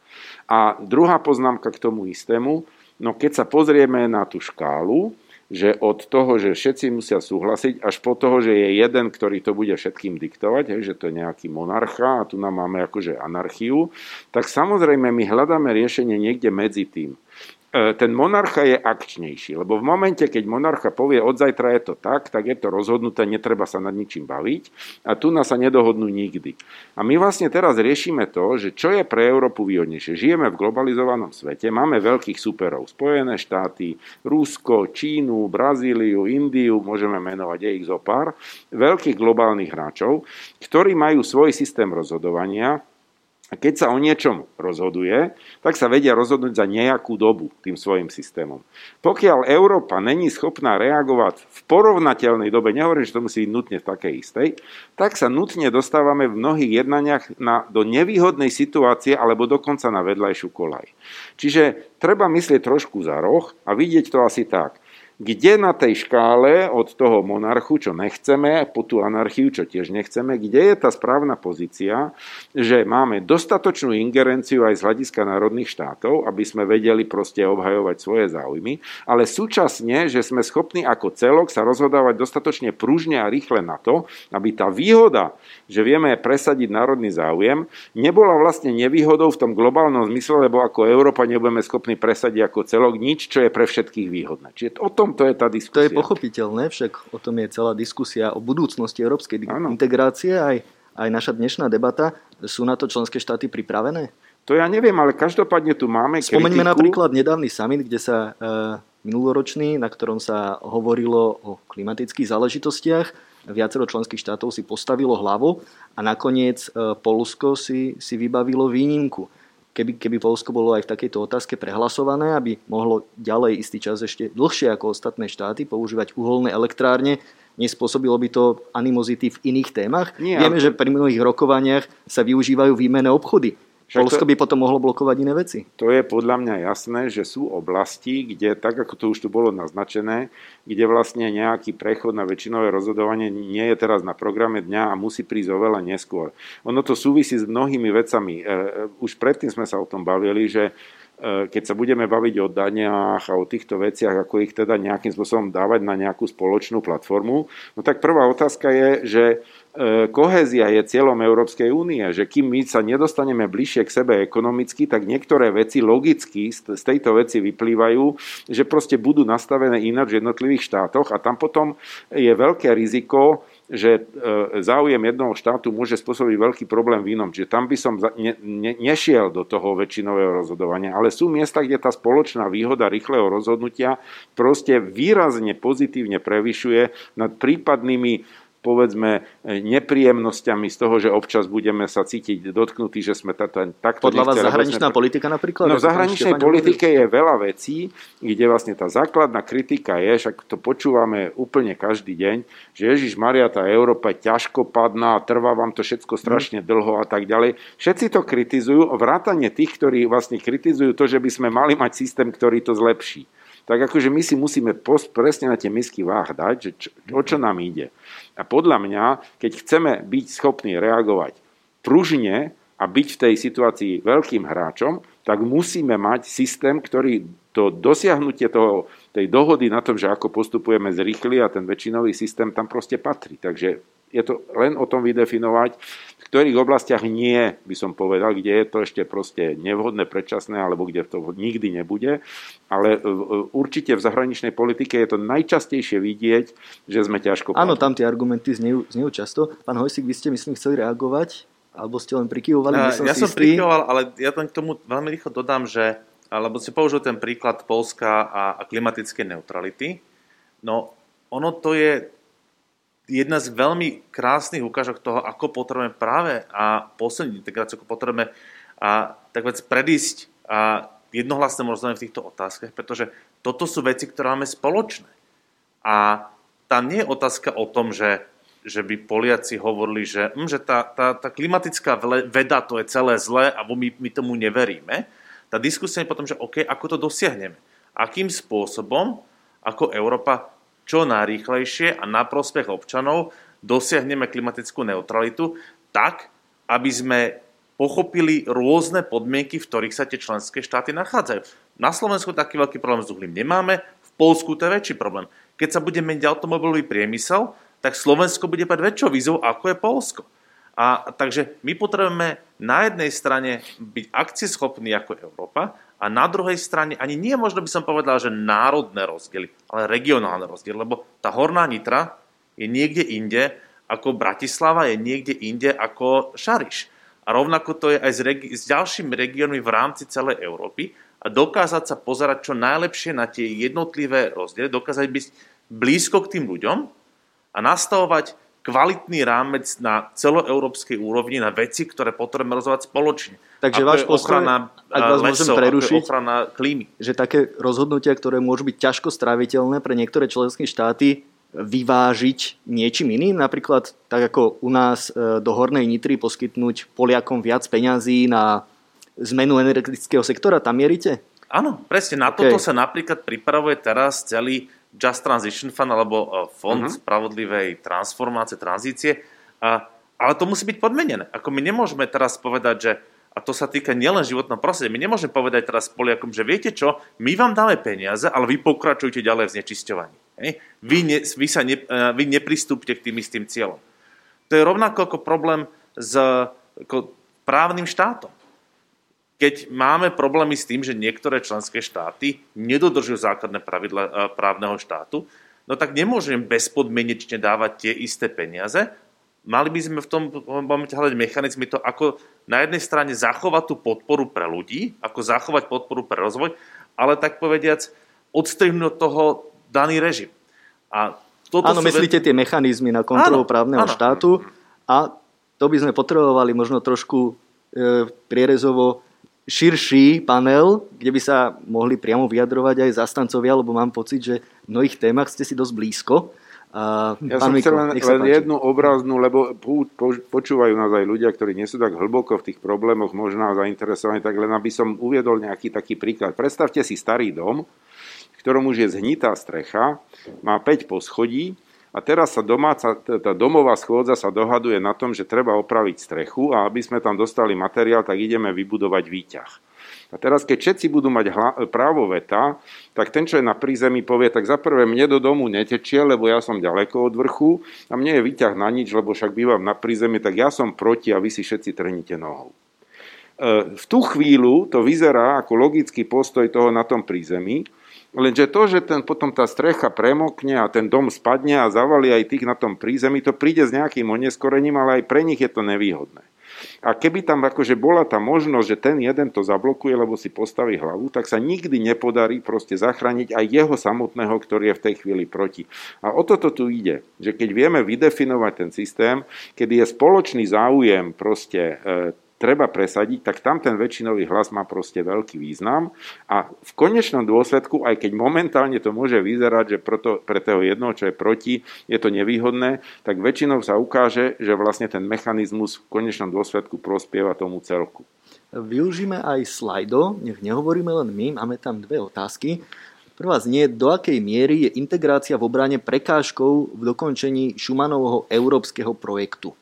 Speaker 4: A druhá poznámka k tomu istému, no keď sa pozrieme na tú škálu, že od toho, že všetci musia súhlasiť, až po toho, že je jeden, ktorý to bude všetkým diktovať, že to je nejaký monarcha a tu nám máme akože anarchiu, tak samozrejme my hľadáme riešenie niekde medzi tým. E, ten monarcha je akčnejší, lebo v momente, keď monarcha povie od zajtra je to tak, tak je to rozhodnuté, netreba sa nad ničím baviť a tu nás sa nedohodnú nikdy. A my vlastne teraz riešime to, že čo je pre Európu výhodnejšie. Žijeme v globalizovanom svete, máme veľkých superov, Spojené štáty, Rusko, Čínu, Brazíliu, Indiu, môžeme menovať je ich zo pár, veľkých globálnych hráčov, ktorí majú svoj systém rozhodovania, a keď sa o niečom rozhoduje, tak sa vedia rozhodnúť za nejakú dobu tým svojim systémom. Pokiaľ Európa není schopná reagovať v porovnateľnej dobe, nehovorím, že to musí byť nutne v takej istej, tak sa nutne dostávame v mnohých jednaniach na, do nevýhodnej situácie alebo dokonca na vedľajšiu kolaj. Čiže treba myslieť trošku za roh a vidieť to asi tak kde na tej škále od toho monarchu, čo nechceme, po tú anarchiu, čo tiež nechceme, kde je tá správna pozícia, že máme dostatočnú ingerenciu aj z hľadiska národných štátov, aby sme vedeli proste obhajovať svoje záujmy, ale súčasne, že sme schopní ako celok sa rozhodávať dostatočne pružne a rýchle na to, aby tá výhoda, že vieme presadiť národný záujem, nebola vlastne nevýhodou v tom globálnom zmysle, lebo ako Európa nebudeme schopní presadiť ako celok nič, čo je pre všetkých výhodné. Čiže o tom tomto je tá diskusia.
Speaker 1: To je pochopiteľné, však o tom je celá diskusia o budúcnosti európskej ano. integrácie, aj, aj naša dnešná debata. Sú na to členské štáty pripravené?
Speaker 4: To ja neviem, ale každopádne tu máme
Speaker 1: Spomeňme
Speaker 4: kritiku.
Speaker 1: napríklad nedávny summit, kde sa e, minuloročný, na ktorom sa hovorilo o klimatických záležitostiach. Viacero členských štátov si postavilo hlavu a nakoniec e, Polsko si, si vybavilo výnimku keby, keby Polsko bolo aj v takejto otázke prehlasované, aby mohlo ďalej istý čas ešte dlhšie ako ostatné štáty používať uholné elektrárne, nespôsobilo by to animozity v iných témach. Nie, Vieme, že pri mnohých rokovaniach sa využívajú výmenné obchody. Však Polsko to, by potom mohlo blokovať iné veci.
Speaker 4: To je podľa mňa jasné, že sú oblasti, kde, tak ako to už tu bolo naznačené, kde vlastne nejaký prechod na väčšinové rozhodovanie nie je teraz na programe dňa a musí prísť oveľa neskôr. Ono to súvisí s mnohými vecami. E, e, už predtým sme sa o tom bavili, že e, keď sa budeme baviť o daniach a o týchto veciach, ako ich teda nejakým spôsobom dávať na nejakú spoločnú platformu, no tak prvá otázka je, že kohézia je cieľom Európskej únie, že kým my sa nedostaneme bližšie k sebe ekonomicky, tak niektoré veci logicky z tejto veci vyplývajú, že proste budú nastavené ináč v jednotlivých štátoch a tam potom je veľké riziko, že e, záujem jednoho štátu môže spôsobiť veľký problém v inom. Čiže tam by som ne, ne, nešiel do toho väčšinového rozhodovania. Ale sú miesta, kde tá spoločná výhoda rýchleho rozhodnutia proste výrazne pozitívne prevyšuje nad prípadnými povedzme e, nepríjemnosťami z toho, že občas budeme sa cítiť dotknutí, že sme takto
Speaker 1: Podľa vás zahraničná sme... politika napríklad?
Speaker 4: No v zahraničnej politike je veľa vecí, kde vlastne tá základná kritika je, však to počúvame úplne každý deň, že Ježiš Maria, tá Európa je ťažkopadná, trvá vám to všetko strašne dlho a tak ďalej. Všetci to kritizujú, vrátane tých, ktorí vlastne kritizujú to, že by sme mali mať systém, ktorý to zlepší tak akože my si musíme presne na tie misky váh dať, že čo, o čo nám ide. A podľa mňa, keď chceme byť schopní reagovať pružne a byť v tej situácii veľkým hráčom, tak musíme mať systém, ktorý to dosiahnutie toho, tej dohody na tom, že ako postupujeme zrýchli a ten väčšinový systém tam proste patrí. Takže je to len o tom vydefinovať, v ktorých oblastiach nie, by som povedal, kde je to ešte proste nevhodné, predčasné, alebo kde to nikdy nebude. Ale určite v zahraničnej politike je to najčastejšie vidieť, že sme ťažko...
Speaker 1: Áno, tam tie argumenty znejú, znejú často. Pán Hojsik, vy ste, myslím, chceli reagovať? Alebo ste len prikyvovali?
Speaker 5: Ja, ja som prikyvoval, ale ja to k tomu veľmi rýchlo dodám, že alebo si použil ten príklad Polska a, a klimatickej neutrality. No, ono to je jedna z veľmi krásnych ukážok toho, ako potrebujeme práve a poslední integráciu, ako potrebujeme a tak vec predísť a jednohlasnému rozhodnutiu v týchto otázkach, pretože toto sú veci, ktoré máme spoločné. A tam nie je otázka o tom, že, že by Poliaci hovorili, že, hm, že tá, tá, tá klimatická veda to je celé zlé a my, my tomu neveríme. Tá diskusia je potom, že OK, ako to dosiahneme? Akým spôsobom, ako Európa čo najrýchlejšie a na prospech občanov dosiahneme klimatickú neutralitu tak, aby sme pochopili rôzne podmienky, v ktorých sa tie členské štáty nachádzajú. Na Slovensku taký veľký problém s uhlím nemáme, v Polsku to je väčší problém. Keď sa bude meniť automobilový priemysel, tak Slovensko bude mať väčšou výzvou, ako je Polsko. A takže my potrebujeme na jednej strane byť akcieschopní ako Európa a na druhej strane ani nie možno by som povedal, že národné rozdiely, ale regionálne rozdiely, lebo tá Horná Nitra je niekde inde ako Bratislava, je niekde inde ako Šariš. A rovnako to je aj s, regi- s ďalšími regiónmi v rámci celej Európy a dokázať sa pozerať čo najlepšie na tie jednotlivé rozdiely, dokázať byť blízko k tým ľuďom a nastavovať kvalitný rámec na celoeurópskej úrovni na veci, ktoré potrebujeme rozhovať spoločne.
Speaker 1: Takže váš postoj,
Speaker 5: ochrana
Speaker 1: ak vás
Speaker 5: lesov,
Speaker 1: môžem prerušiť,
Speaker 5: ochrana klímy.
Speaker 1: že také rozhodnutia, ktoré môžu byť ťažko stráviteľné pre niektoré členské štáty, vyvážiť niečím iným? Napríklad tak ako u nás e, do Hornej Nitry poskytnúť Poliakom viac peňazí na zmenu energetického sektora? Tam mierite?
Speaker 5: Áno, presne. Na okay. toto sa napríklad pripravuje teraz celý Just Transition Fund alebo e, Fond uh-huh. spravodlivej transformácie, tranzície. A, ale to musí byť podmenené. Ako my nemôžeme teraz povedať, že a to sa týka nielen životného prostredia. My nemôžeme povedať teraz Poliakom, že viete čo, my vám dáme peniaze, ale vy pokračujte ďalej v znečisťovaní. Hej? Vy, ne, vy, sa ne, e, vy nepristúpte k tým istým cieľom. To je rovnako ako problém s ako právnym štátom keď máme problémy s tým, že niektoré členské štáty nedodržujú základné pravidla e, právneho štátu, no tak nemôžeme bezpodmienečne dávať tie isté peniaze. Mali by sme v tom momente hľadať mechanizmy to, ako na jednej strane zachovať tú podporu pre ľudí, ako zachovať podporu pre rozvoj, ale tak povediac odstrihnúť od toho daný režim.
Speaker 1: A toto áno, myslíte tie mechanizmy na kontrolu áno, právneho áno. štátu a to by sme potrebovali možno trošku e, prierezovo širší panel, kde by sa mohli priamo vyjadrovať aj zastancovia, lebo mám pocit, že v mnohých témach ste si dosť blízko.
Speaker 4: A ja som chcel len, len jednu obraznú, lebo počúvajú nás aj ľudia, ktorí nie sú tak hlboko v tých problémoch, možno zainteresovaní, tak len aby som uviedol nejaký taký príklad. Predstavte si starý dom, v ktorom už je zhnitá strecha, má 5 poschodí a teraz sa domáca, tá domová schôdza sa dohaduje na tom, že treba opraviť strechu a aby sme tam dostali materiál, tak ideme vybudovať výťah. A teraz, keď všetci budú mať hla, právo veta, tak ten, čo je na prízemí, povie, tak za prvé mne do domu netečie, lebo ja som ďaleko od vrchu a mne je výťah na nič, lebo však bývam na prízemí, tak ja som proti a vy si všetci trhnite nohou. E, v tú chvíľu to vyzerá ako logický postoj toho na tom prízemí, Lenže to, že ten, potom tá strecha premokne a ten dom spadne a zavalí aj tých na tom prízemí, to príde s nejakým oneskorením, ale aj pre nich je to nevýhodné. A keby tam akože bola tá možnosť, že ten jeden to zablokuje, lebo si postaví hlavu, tak sa nikdy nepodarí proste zachrániť aj jeho samotného, ktorý je v tej chvíli proti. A o toto tu ide, že keď vieme vydefinovať ten systém, kedy je spoločný záujem proste e, treba presadiť, tak tam ten väčšinový hlas má proste veľký význam a v konečnom dôsledku, aj keď momentálne to môže vyzerať, že proto, pre toho jednoho, čo je proti, je to nevýhodné, tak väčšinou sa ukáže, že vlastne ten mechanizmus v konečnom dôsledku prospieva tomu celku.
Speaker 1: Využíme aj slajdo, nech nehovoríme len my, máme tam dve otázky. Prvá znie, do akej miery je integrácia v obrane prekážkou v dokončení Šumanovho európskeho projektu?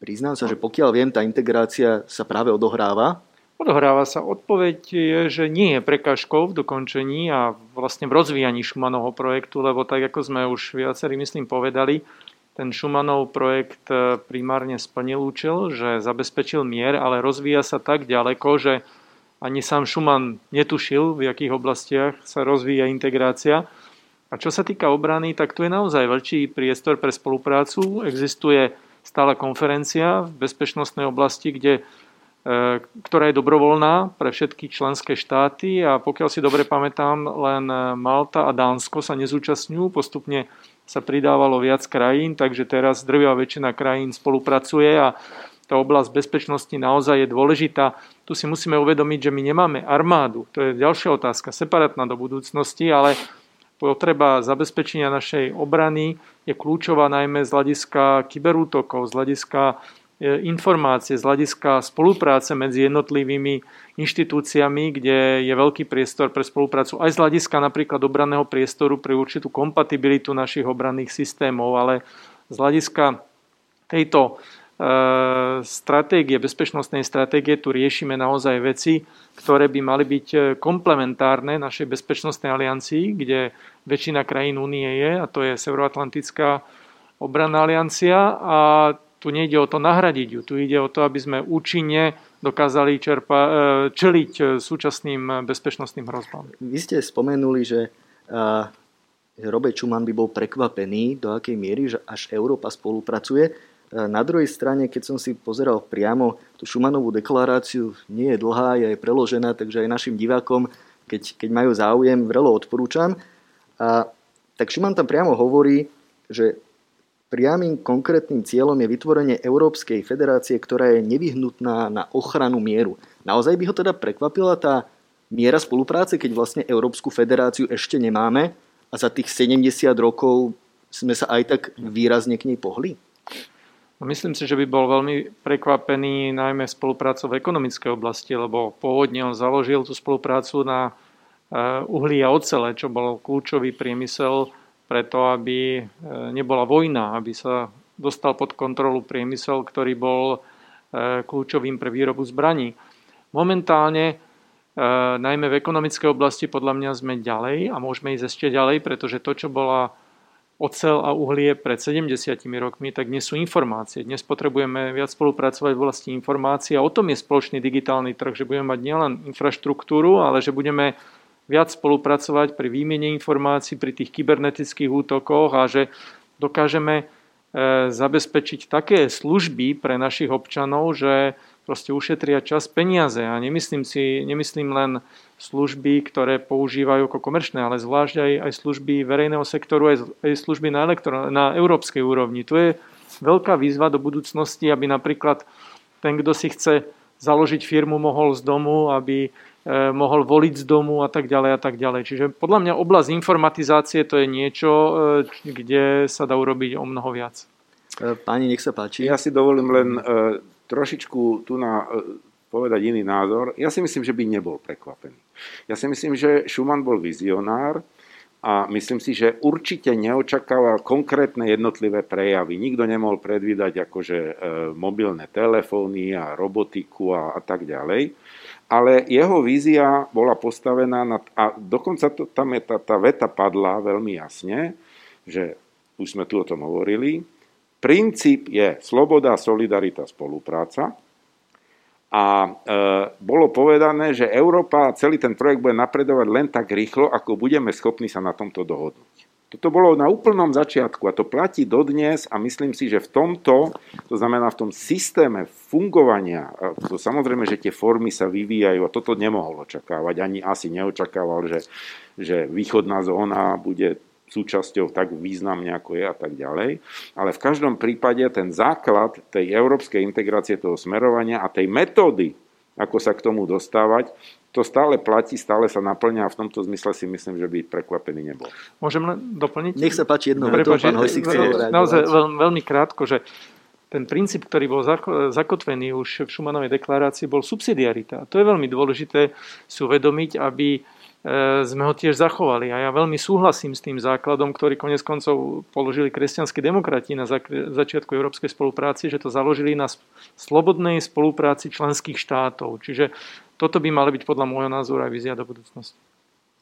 Speaker 1: Priznám sa, že pokiaľ viem, tá integrácia sa práve odohráva
Speaker 3: Odohráva sa. Odpoveď je, že nie je prekážkou v dokončení a vlastne v rozvíjaní Šumanovho projektu, lebo tak ako sme už viacerí, myslím, povedali, ten Šumanov projekt e, primárne splnil účel, že zabezpečil mier, ale rozvíja sa tak ďaleko, že ani sám Šuman netušil, v akých oblastiach sa rozvíja integrácia. A čo sa týka obrany, tak tu je naozaj veľký priestor pre spoluprácu. Existuje stála konferencia v bezpečnostnej oblasti, kde E, ktorá je dobrovoľná pre všetky členské štáty a pokiaľ si dobre pamätám, len Malta a Dánsko sa nezúčastňujú, postupne sa pridávalo viac krajín, takže teraz drvia väčšina krajín spolupracuje a tá oblasť bezpečnosti naozaj je dôležitá. Tu si musíme uvedomiť, že my nemáme armádu, to je ďalšia otázka, separátna do budúcnosti, ale potreba zabezpečenia našej obrany je kľúčová najmä z hľadiska kyberútokov, z hľadiska E, informácie z hľadiska spolupráce medzi jednotlivými inštitúciami, kde je veľký priestor pre spoluprácu aj z hľadiska napríklad obranného priestoru pre určitú kompatibilitu našich obranných systémov, ale z hľadiska tejto stratégie, bezpečnostnej stratégie tu riešime naozaj veci, ktoré by mali byť e, komplementárne našej bezpečnostnej aliancii, kde väčšina krajín únie je, a to je Severoatlantická obranná aliancia a tu nejde o to nahradiť ju, tu ide o to, aby sme účinne dokázali čerpa, e, čeliť e, súčasným bezpečnostným hrozbám.
Speaker 1: Vy ste spomenuli, že Robert Schuman by bol prekvapený, do akej miery, že až Európa spolupracuje. Na druhej strane, keď som si pozeral priamo tú Schumanovú deklaráciu, nie je dlhá, je preložená, takže aj našim divákom, keď, keď majú záujem, vrelo odporúčam. A, tak Schuman tam priamo hovorí, že Priamým konkrétnym cieľom je vytvorenie Európskej federácie, ktorá je nevyhnutná na ochranu mieru. Naozaj by ho teda prekvapila tá miera spolupráce, keď vlastne Európsku federáciu ešte nemáme a za tých 70 rokov sme sa aj tak výrazne k nej pohli?
Speaker 3: Myslím si, že by bol veľmi prekvapený najmä spoluprácou v ekonomickej oblasti, lebo pôvodne on založil tú spoluprácu na eh, uhlí a ocele, čo bol kľúčový priemysel preto aby e, nebola vojna, aby sa dostal pod kontrolu priemysel, ktorý bol e, kľúčovým pre výrobu zbraní. Momentálne, najmä v ekonomickej oblasti, podľa mňa sme ďalej a môžeme ísť ešte ďalej, pretože to, čo bola ocel a uhlie pred 70 rokmi, tak dnes sú informácie. Dnes potrebujeme viac spolupracovať v oblasti informácií a o tom je spoločný digitálny trh, že budeme mať nielen infraštruktúru, ale že budeme viac spolupracovať pri výmene informácií, pri tých kybernetických útokoch a že dokážeme e, zabezpečiť také služby pre našich občanov, že proste ušetria čas peniaze. A nemyslím si, nemyslím len služby, ktoré používajú ako komerčné, ale zvlášť aj, aj služby verejného sektoru, aj, aj služby na, elektro, na európskej úrovni. Tu je veľká výzva do budúcnosti, aby napríklad ten, kto si chce založiť firmu, mohol z domu, aby E, mohol voliť z domu a tak ďalej a tak ďalej. Čiže podľa mňa oblasť informatizácie to je niečo, e, kde sa dá urobiť o mnoho viac.
Speaker 1: E, páni, nech sa páči.
Speaker 4: Ja si dovolím len trošičku tu na povedať iný názor. Ja si myslím, že by nebol prekvapený. Ja si myslím, že Schumann bol vizionár a myslím si, že určite neočakával konkrétne jednotlivé prejavy. Nikto nemohol predvídať akože mobilné telefóny a robotiku a, a tak ďalej ale jeho vízia bola postavená na, a dokonca to, tam je tá, tá veta padla veľmi jasne, že už sme tu o tom hovorili, princíp je sloboda, solidarita, spolupráca a e, bolo povedané, že Európa, celý ten projekt bude napredovať len tak rýchlo, ako budeme schopní sa na tomto dohodnúť. Toto bolo na úplnom začiatku a to platí dodnes a myslím si, že v tomto, to znamená v tom systéme fungovania, to samozrejme, že tie formy sa vyvíjajú a toto nemohol očakávať, ani asi neočakával, že, že východná zóna bude súčasťou tak významne, ako je a tak ďalej. Ale v každom prípade ten základ tej európskej integrácie, toho smerovania a tej metódy, ako sa k tomu dostávať, to stále platí, stále sa naplňa a v tomto zmysle si myslím, že by prekvapený nebol.
Speaker 3: Môžem len doplniť?
Speaker 1: Nech sa páči jedno veto, pán Hojsik chce
Speaker 3: Naozaj veľmi, veľmi krátko, že ten princíp, ktorý bol zakotvený už v Šumanovej deklarácii, bol subsidiarita. A to je veľmi dôležité si uvedomiť, aby sme ho tiež zachovali. A ja veľmi súhlasím s tým základom, ktorý konec koncov položili kresťanskí demokrati na začiatku európskej spolupráci, že to založili na slobodnej spolupráci členských štátov. Čiže toto by mali byť podľa môjho názoru aj vízia do budúcnosti.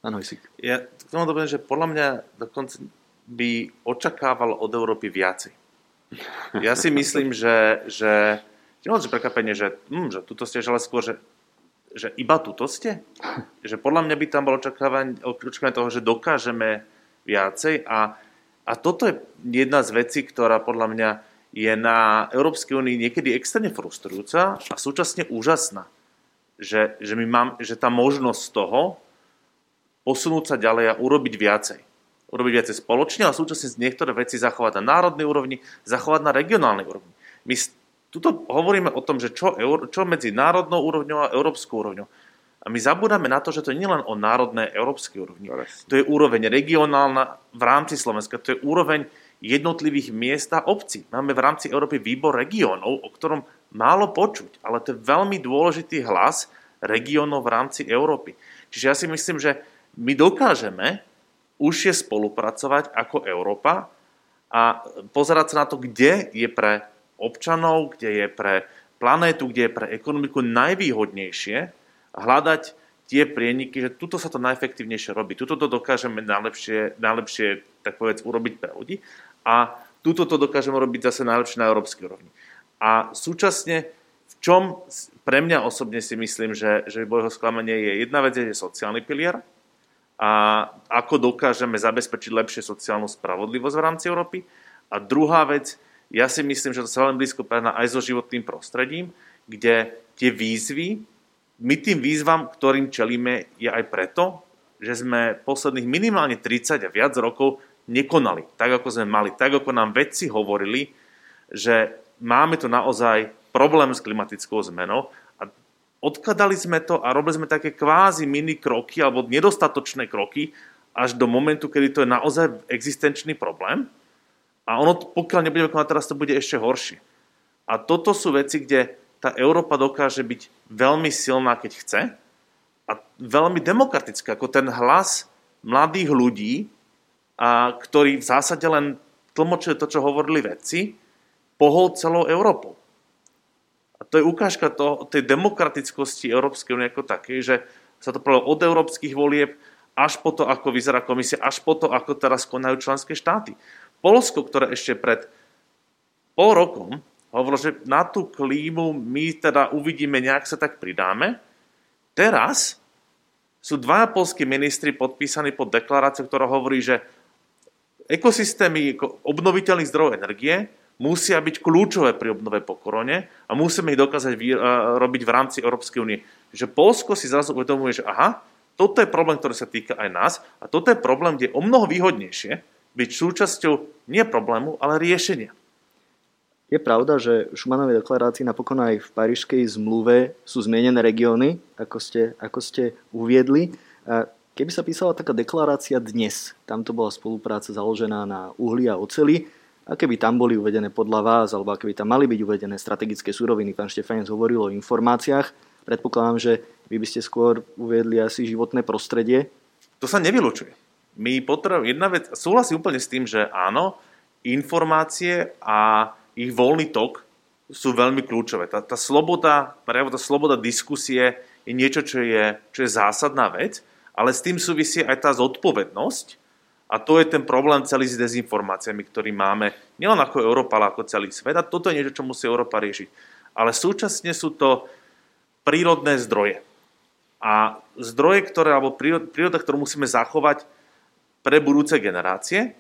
Speaker 1: Áno, si.
Speaker 5: Ja k tomu dopoviem, že podľa mňa dokonca by očakával od Európy viacej. Ja si myslím, že, že nie že prekvapenie, že, hm, že tuto ste, ale skôr, že, že iba tuto ste. Že podľa mňa by tam bolo očakávanie, toho, že dokážeme viacej a, a toto je jedna z vecí, ktorá podľa mňa je na Európskej únii niekedy extrémne frustrujúca a súčasne úžasná. Že, že, my mám, že tá možnosť toho posunúť sa ďalej a urobiť viacej urobiť viacej spoločne, ale súčasne niektoré veci zachovať na národnej úrovni, zachovať na regionálnej úrovni. My tuto hovoríme o tom, že čo, čo medzi národnou úrovňou a európskou úrovňou. A my zabudáme na to, že to nie je len o národnej európskej úrovni. To je úroveň regionálna v rámci Slovenska, to je úroveň jednotlivých miest a obcí. Máme v rámci Európy výbor regiónov, o ktorom málo počuť, ale to je veľmi dôležitý hlas regiónov v rámci Európy. Čiže ja si myslím, že my dokážeme užšie spolupracovať ako Európa a pozerať sa na to, kde je pre občanov, kde je pre planétu, kde je pre ekonomiku najvýhodnejšie hľadať tie prieniky, že tuto sa to najefektívnejšie robí, tuto to dokážeme najlepšie, najlepšie tak povedz, urobiť pre ľudí a tuto to dokážeme robiť zase najlepšie na európskej úrovni. A súčasne v čom pre mňa osobne si myslím, že, že bolo sklamanie je jedna vec, je sociálny pilier, a ako dokážeme zabezpečiť lepšie sociálnu spravodlivosť v rámci Európy. A druhá vec, ja si myslím, že to sa veľmi blízko prená aj so životným prostredím, kde tie výzvy, my tým výzvam, ktorým čelíme, je aj preto, že sme posledných minimálne 30 a viac rokov nekonali tak, ako sme mali, tak, ako nám vedci hovorili, že máme tu naozaj problém s klimatickou zmenou odkladali sme to a robili sme také kvázi mini kroky alebo nedostatočné kroky až do momentu, kedy to je naozaj existenčný problém. A ono, pokiaľ nebudeme konať teraz, to bude ešte horšie. A toto sú veci, kde tá Európa dokáže byť veľmi silná, keď chce a veľmi demokratická, ako ten hlas mladých ľudí, a ktorí v zásade len tlmočili to, čo hovorili vedci, pohol celou Európou. A to je ukážka toho, tej demokratickosti Európskej únie ako také, že sa to povedalo od európskych volieb až po to, ako vyzerá komisia, až po to, ako teraz konajú členské štáty. Polsko, ktoré ešte pred pol rokom hovorilo, že na tú klímu my teda uvidíme, nejak sa tak pridáme, teraz sú dva polskí ministri podpísaní pod deklaráciu, ktorá hovorí, že ekosystémy obnoviteľných zdrojov energie musia byť kľúčové pri obnove po korone a musíme ich dokázať uh, robiť v rámci Európskej únie. Že Polsko si zrazu uvedomuje, že aha, toto je problém, ktorý sa týka aj nás a toto je problém, kde je o mnoho výhodnejšie byť súčasťou nie problému, ale riešenia.
Speaker 1: Je pravda, že Šumanovej deklarácii napokon aj v Parížskej zmluve sú zmienené regióny, ako ste, ako ste uviedli. Keby sa písala taká deklarácia dnes, tam to bola spolupráca založená na uhli a oceli, a keby tam boli uvedené podľa vás, alebo keby tam mali byť uvedené strategické suroviny, pán Štefanec hovoril o informáciách, predpokladám, že vy by ste skôr uviedli asi životné prostredie.
Speaker 5: To sa nevylučuje. My potrebujeme, jedna vec, súhlasím úplne s tým, že áno, informácie a ich voľný tok sú veľmi kľúčové. Tá, tá sloboda, tá sloboda diskusie je niečo, čo je, čo je zásadná vec, ale s tým súvisí aj tá zodpovednosť, a to je ten problém celý s dezinformáciami, ktorý máme nielen ako Európa, ale ako celý svet. A toto je niečo, čo musí Európa riešiť. Ale súčasne sú to prírodné zdroje. A zdroje, ktoré, alebo príroda, ktorú musíme zachovať pre budúce generácie.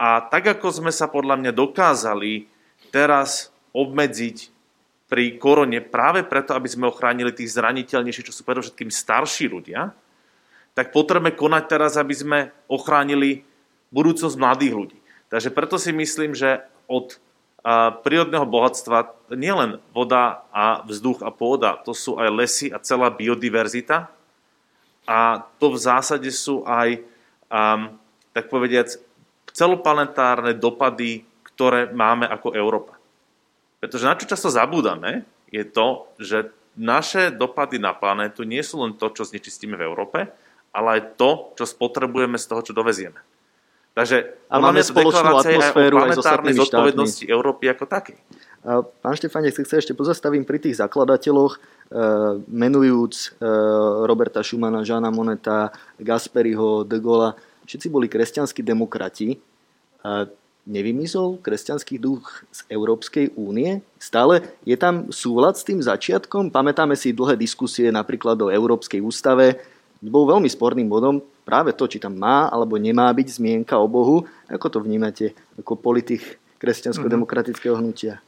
Speaker 5: A tak, ako sme sa podľa mňa dokázali teraz obmedziť pri korone práve preto, aby sme ochránili tých zraniteľnejších, čo sú predovšetkým starší ľudia, tak potrebujeme konať teraz, aby sme ochránili budúcnosť mladých ľudí. Takže preto si myslím, že od prírodného bohatstva nielen voda a vzduch a pôda, to sú aj lesy a celá biodiverzita. A to v zásade sú aj, um, tak povediac, celoplanetárne dopady, ktoré máme ako Európa. Pretože na čo často zabúdame, je to, že naše dopady na planétu nie sú len to, čo znečistíme v Európe, ale aj to, čo spotrebujeme z toho, čo dovezieme. Takže
Speaker 1: a máme spoločnú atmosféru aj s ostatnými
Speaker 5: zodpovednosti Európy ako takej.
Speaker 1: Pán Štefánek, sa ešte pozastavím pri tých zakladateľoch, menujúc Roberta Schumana, Žána Moneta, Gasperiho, De Gaulle. Všetci boli kresťanskí demokrati nevymizol kresťanský duch z Európskej únie? Stále je tam súlad s tým začiatkom? Pamätáme si dlhé diskusie napríklad o Európskej ústave. Bol veľmi sporným bodom práve to, či tam má alebo nemá byť zmienka o Bohu. Ako to vnímate ako politik kresťansko-demokratického hnutia?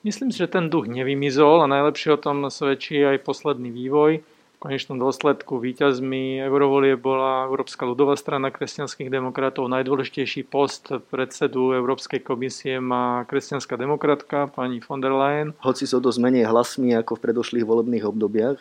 Speaker 3: Myslím si, že ten duch nevymizol a najlepšie o tom svedčí aj posledný vývoj konečnom dôsledku víťazmi eurovolie bola Európska ľudová strana kresťanských demokratov. Najdôležitejší post predsedu Európskej komisie má kresťanská demokratka pani von der Leyen.
Speaker 1: Hoci sú dosť menej hlasmi ako v predošlých volebných obdobiach.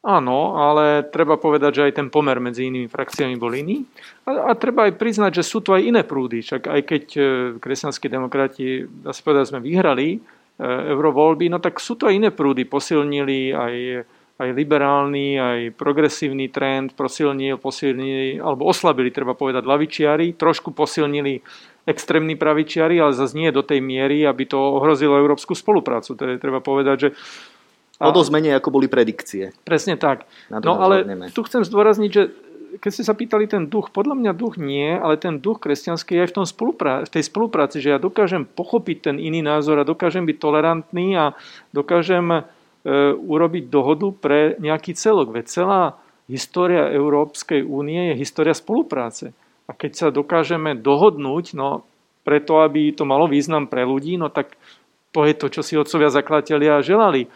Speaker 3: Áno, ale treba povedať, že aj ten pomer medzi inými frakciami bol iný. A, a treba aj priznať, že sú tu aj iné prúdy. Však aj keď e, kresťanskí demokrati, dá sa povedať, sme vyhrali e, eurovoľby, no tak sú to aj iné prúdy. Posilnili aj aj liberálny, aj progresívny trend posilnil, posilnili, alebo oslabili, treba povedať, lavičiari, trošku posilnili extrémni pravičiari, ale zase nie do tej miery, aby to ohrozilo európsku spoluprácu. Je treba povedať, že.
Speaker 1: O dosť menej, ako boli predikcie.
Speaker 3: Presne tak. No ale zhodneme. tu chcem zdôrazniť, že keď ste sa pýtali ten duch, podľa mňa duch nie, ale ten duch kresťanský je aj v, tom spoluprá- v tej spolupráci, že ja dokážem pochopiť ten iný názor a dokážem byť tolerantný a dokážem E, urobiť dohodu pre nejaký celok. Veď celá história Európskej únie je história spolupráce. A keď sa dokážeme dohodnúť, no preto, aby to malo význam pre ľudí, no tak to je to, čo si otcovia zakladatelia želali.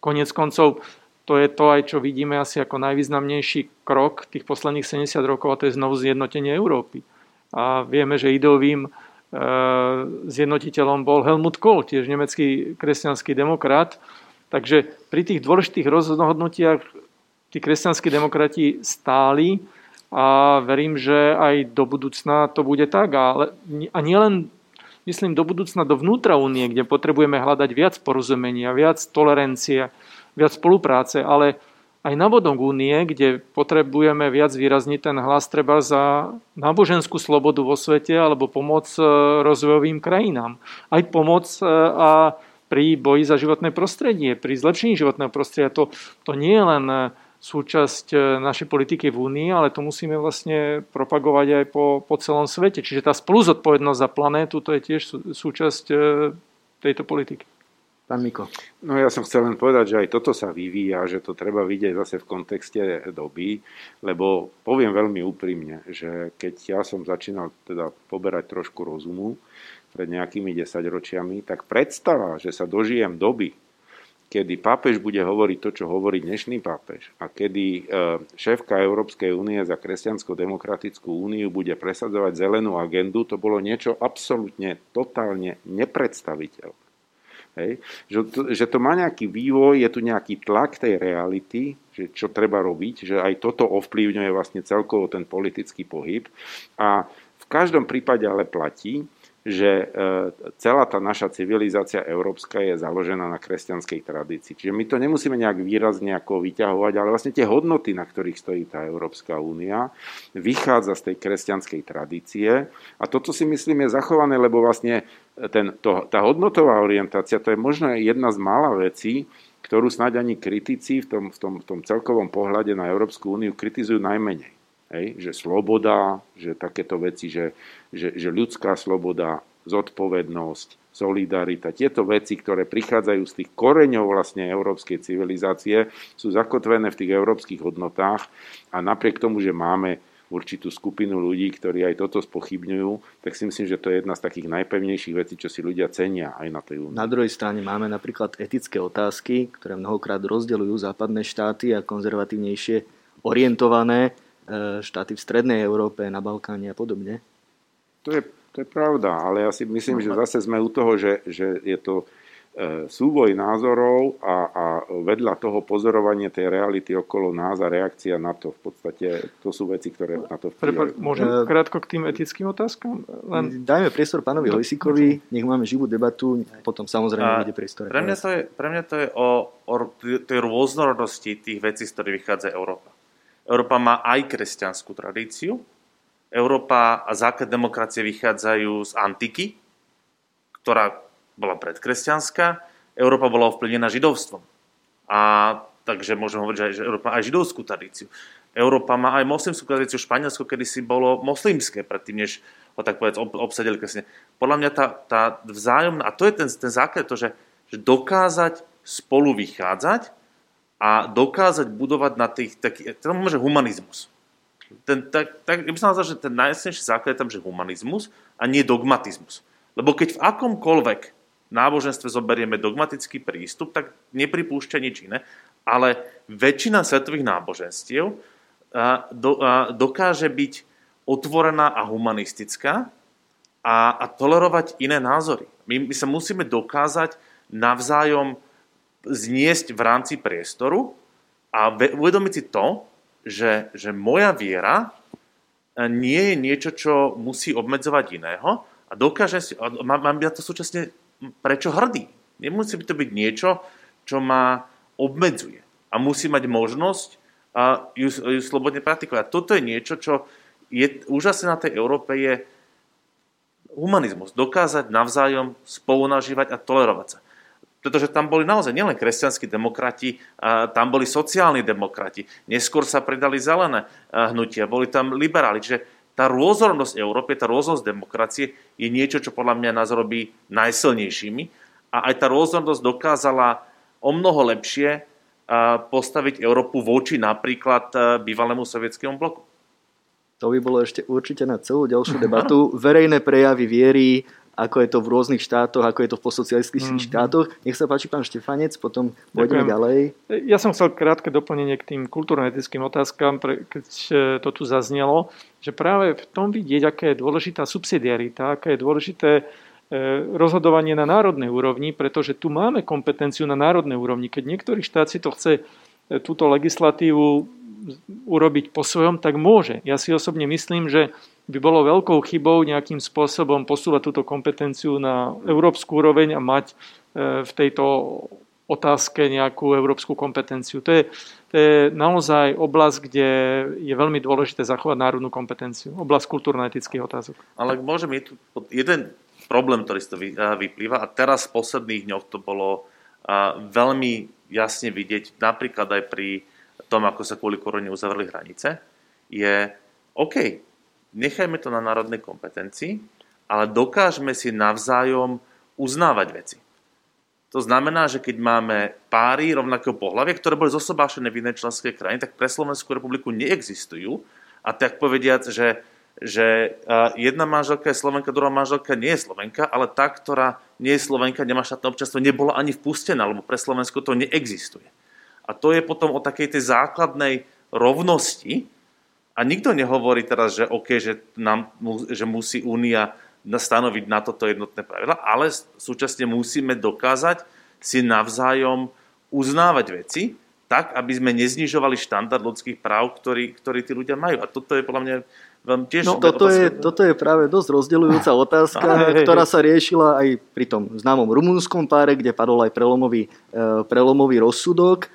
Speaker 3: Konec koncov, to je to aj, čo vidíme asi ako najvýznamnejší krok tých posledných 70 rokov, a to je znovu zjednotenie Európy. A vieme, že ideovým e, zjednotiteľom bol Helmut Kohl, tiež nemecký kresťanský demokrat, Takže pri tých dôležitých rozhodnutiach tí kresťanskí demokrati stáli a verím, že aj do budúcna to bude tak. A, a nielen, myslím, do budúcna do vnútra únie, kde potrebujeme hľadať viac porozumenia, viac tolerancie, viac spolupráce, ale aj na vodok únie, kde potrebujeme viac výrazniť ten hlas treba za náboženskú slobodu vo svete alebo pomoc e, rozvojovým krajinám. Aj pomoc e, a pri boji za životné prostredie, pri zlepšení životného prostredia. To, to nie je len eh, súčasť eh, našej politiky v Únii, ale to musíme vlastne propagovať aj po, po celom svete. Čiže tá spoluzodpovednosť za planétu, to je tiež súčasť eh, tejto politiky.
Speaker 1: Pán Miko.
Speaker 4: No ja som chcel len povedať, že aj toto sa vyvíja, že to treba vidieť zase v kontexte doby, lebo poviem veľmi úprimne, že keď ja som začínal teda poberať trošku rozumu, pred nejakými desaťročiami, tak predstava, že sa dožijem doby, kedy pápež bude hovoriť to, čo hovorí dnešný pápež a kedy e, šéfka Európskej únie za kresťansko-demokratickú úniu bude presadzovať zelenú agendu, to bolo niečo absolútne, totálne nepredstaviteľné. Hej. Že, to, že to má nejaký vývoj, je tu nejaký tlak tej reality, že čo treba robiť, že aj toto ovplyvňuje vlastne celkovo ten politický pohyb. A v každom prípade ale platí, že e, celá tá naša civilizácia európska je založená na kresťanskej tradícii. Čiže my to nemusíme nejak výrazne ako vyťahovať, ale vlastne tie hodnoty, na ktorých stojí tá Európska únia, vychádza z tej kresťanskej tradície. A toto si myslím je zachované, lebo vlastne ten, to, tá hodnotová orientácia, to je možno jedna z mála vecí, ktorú snáď ani kritici v tom, v tom, v tom celkovom pohľade na Európsku úniu kritizujú najmenej. Hej, že sloboda, že takéto veci, že, že, že ľudská sloboda, zodpovednosť, solidarita, tieto veci, ktoré prichádzajú z tých koreňov vlastne európskej civilizácie, sú zakotvené v tých európskych hodnotách a napriek tomu, že máme určitú skupinu ľudí, ktorí aj toto spochybňujú, tak si myslím, že to je jedna z takých najpevnejších vecí, čo si ľudia cenia aj na tej únii.
Speaker 1: Na druhej strane máme napríklad etické otázky, ktoré mnohokrát rozdeľujú západné štáty a konzervatívnejšie orientované štáty v Strednej Európe, na Balkáne a podobne.
Speaker 4: To je, to je pravda, ale ja si myslím, že zase sme u toho, že, že je to e, súboj názorov a, a vedľa toho pozorovanie tej reality okolo nás a reakcia na to. V podstate to sú veci, ktoré na to vplyvajú.
Speaker 3: Môžem e, krátko k tým etickým otázkam?
Speaker 1: Len... Dajme priestor pánovi Hojsíkovi, nech máme živú debatu, potom samozrejme bude priestor.
Speaker 5: Pre mňa to je, pre mňa to je o, o tej rôznorodosti tých vecí, z ktorých vychádza Európa. Európa má aj kresťanskú tradíciu. Európa a základ demokracie vychádzajú z antiky, ktorá bola predkresťanská, Európa bola ovplyvnená židovstvom. A takže môžeme hovoriť, že, Európa má aj židovskú tradíciu. Európa má aj moslimskú tradíciu. Španielsko kedysi bolo moslimské predtým, než ho tak povedať obsadili kresne. Podľa mňa tá, tá vzájomná, a to je ten, ten základ, to, že, že dokázať spolu vychádzať a dokázať budovať na tých, taký, to môže humanizmus. Ten, tak, tak, ja by som nazval, že ten najjasnejší základ je tam, že humanizmus a nie dogmatizmus. Lebo keď v akomkoľvek náboženstve zoberieme dogmatický prístup, tak nepripúšťa nič iné. Ale väčšina svetových náboženstiev dokáže byť otvorená a humanistická a, a tolerovať iné názory. My, my sa musíme dokázať navzájom zniesť v rámci priestoru a uvedomiť si to, že, že moja viera e, nie je niečo, čo musí obmedzovať iného a dokáže si, mám, mám ja to súčasne prečo hrdý. Nemusí to byť niečo, čo ma obmedzuje. A musí mať možnosť ju, ju slobodne praktikovať. Toto je niečo, čo je úžasné na tej Európe, je humanizmus. Dokázať navzájom spolunažívať a tolerovať sa. Pretože tam boli naozaj nielen kresťanskí demokrati, tam boli sociálni demokrati. Neskôr sa pridali zelené hnutia, boli tam liberáli. Čiže tá rôznorodnosť Európy, tá rôznosť demokracie je niečo, čo podľa mňa nás robí najsilnejšími. A aj tá rôznorodnosť dokázala o mnoho lepšie postaviť Európu voči napríklad bývalému sovietskému bloku.
Speaker 1: To by bolo ešte určite na celú ďalšiu debatu. Verejné prejavy viery, ako je to v rôznych štátoch, ako je to v posocialistických mm-hmm. štátoch. Nech sa páči, pán Štefanec, potom pôjdeme ďalej.
Speaker 3: Ja som chcel krátke doplnenie k tým kultúrno-etickým otázkam, keď to tu zaznelo, že práve v tom vidieť, aká je dôležitá subsidiarita, aké je dôležité e, rozhodovanie na národnej úrovni, pretože tu máme kompetenciu na národnej úrovni. Keď niektorý štát si to chce e, túto legislatívu urobiť po svojom, tak môže. Ja si osobne myslím, že by bolo veľkou chybou nejakým spôsobom posúvať túto kompetenciu na európsku úroveň a mať e, v tejto otázke nejakú európsku kompetenciu. To je, to je naozaj oblasť, kde je veľmi dôležité zachovať národnú kompetenciu. Oblasť kultúrno-etických otázok.
Speaker 5: Ale môžem, je tu jeden problém, ktorý z toho vyplýva a teraz v posledných dňoch to bolo veľmi jasne vidieť, napríklad aj pri tom, ako sa kvôli korone uzavreli hranice, je OK, nechajme to na národnej kompetencii, ale dokážeme si navzájom uznávať veci. To znamená, že keď máme páry rovnakého pohľavia, ktoré boli zosobášené v inej členskej krajine, tak pre Slovenskú republiku neexistujú. A tak povediac, že, že jedna manželka je Slovenka, druhá manželka nie je Slovenka, ale tá, ktorá nie je Slovenka, nemá štátne občanstvo, nebola ani vpustená, lebo pre Slovensko to neexistuje. A to je potom o takej tej základnej rovnosti, a nikto nehovorí teraz, že OK, že, nám, že musí Únia stanoviť na toto jednotné pravidla, ale súčasne musíme dokázať si navzájom uznávať veci, tak, aby sme neznižovali štandard ľudských práv, ktorý, ktorý tí ľudia majú. A toto je podľa mňa veľmi tiež...
Speaker 1: No, toto, je, toto je práve dosť rozdeľujúca otázka, ktorá sa riešila aj pri tom známom rumunskom páre, kde padol aj prelomový, eh, prelomový rozsudok.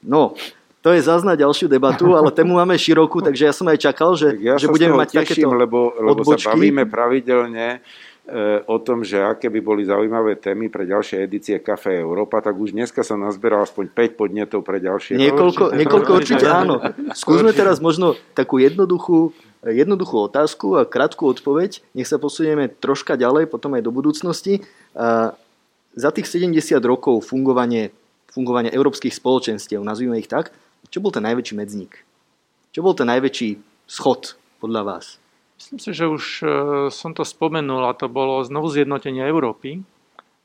Speaker 1: No, to je zás na ďalšiu debatu, ale tému máme širokú, takže ja som aj čakal, že,
Speaker 4: ja
Speaker 1: že budeme mať
Speaker 4: teším, takéto lebo, lebo odbočky. sa bavíme pravidelne e, o tom, že aké by boli zaujímavé témy pre ďalšie edície Café Európa, tak už dneska sa nazberal aspoň 5 podnetov pre ďalšie.
Speaker 1: Niekoľko, niekoľko určite áno. Skúsme teraz možno takú jednoduchú, jednoduchú otázku a krátku odpoveď. Nech sa posunieme troška ďalej, potom aj do budúcnosti. A za tých 70 rokov fungovanie, fungovania európskych spoločenstiev, nazvime ich tak, čo bol ten najväčší medzník? Čo bol ten najväčší schod podľa vás?
Speaker 3: Myslím si, že už e, som to spomenul a to bolo znovu zjednotenie Európy.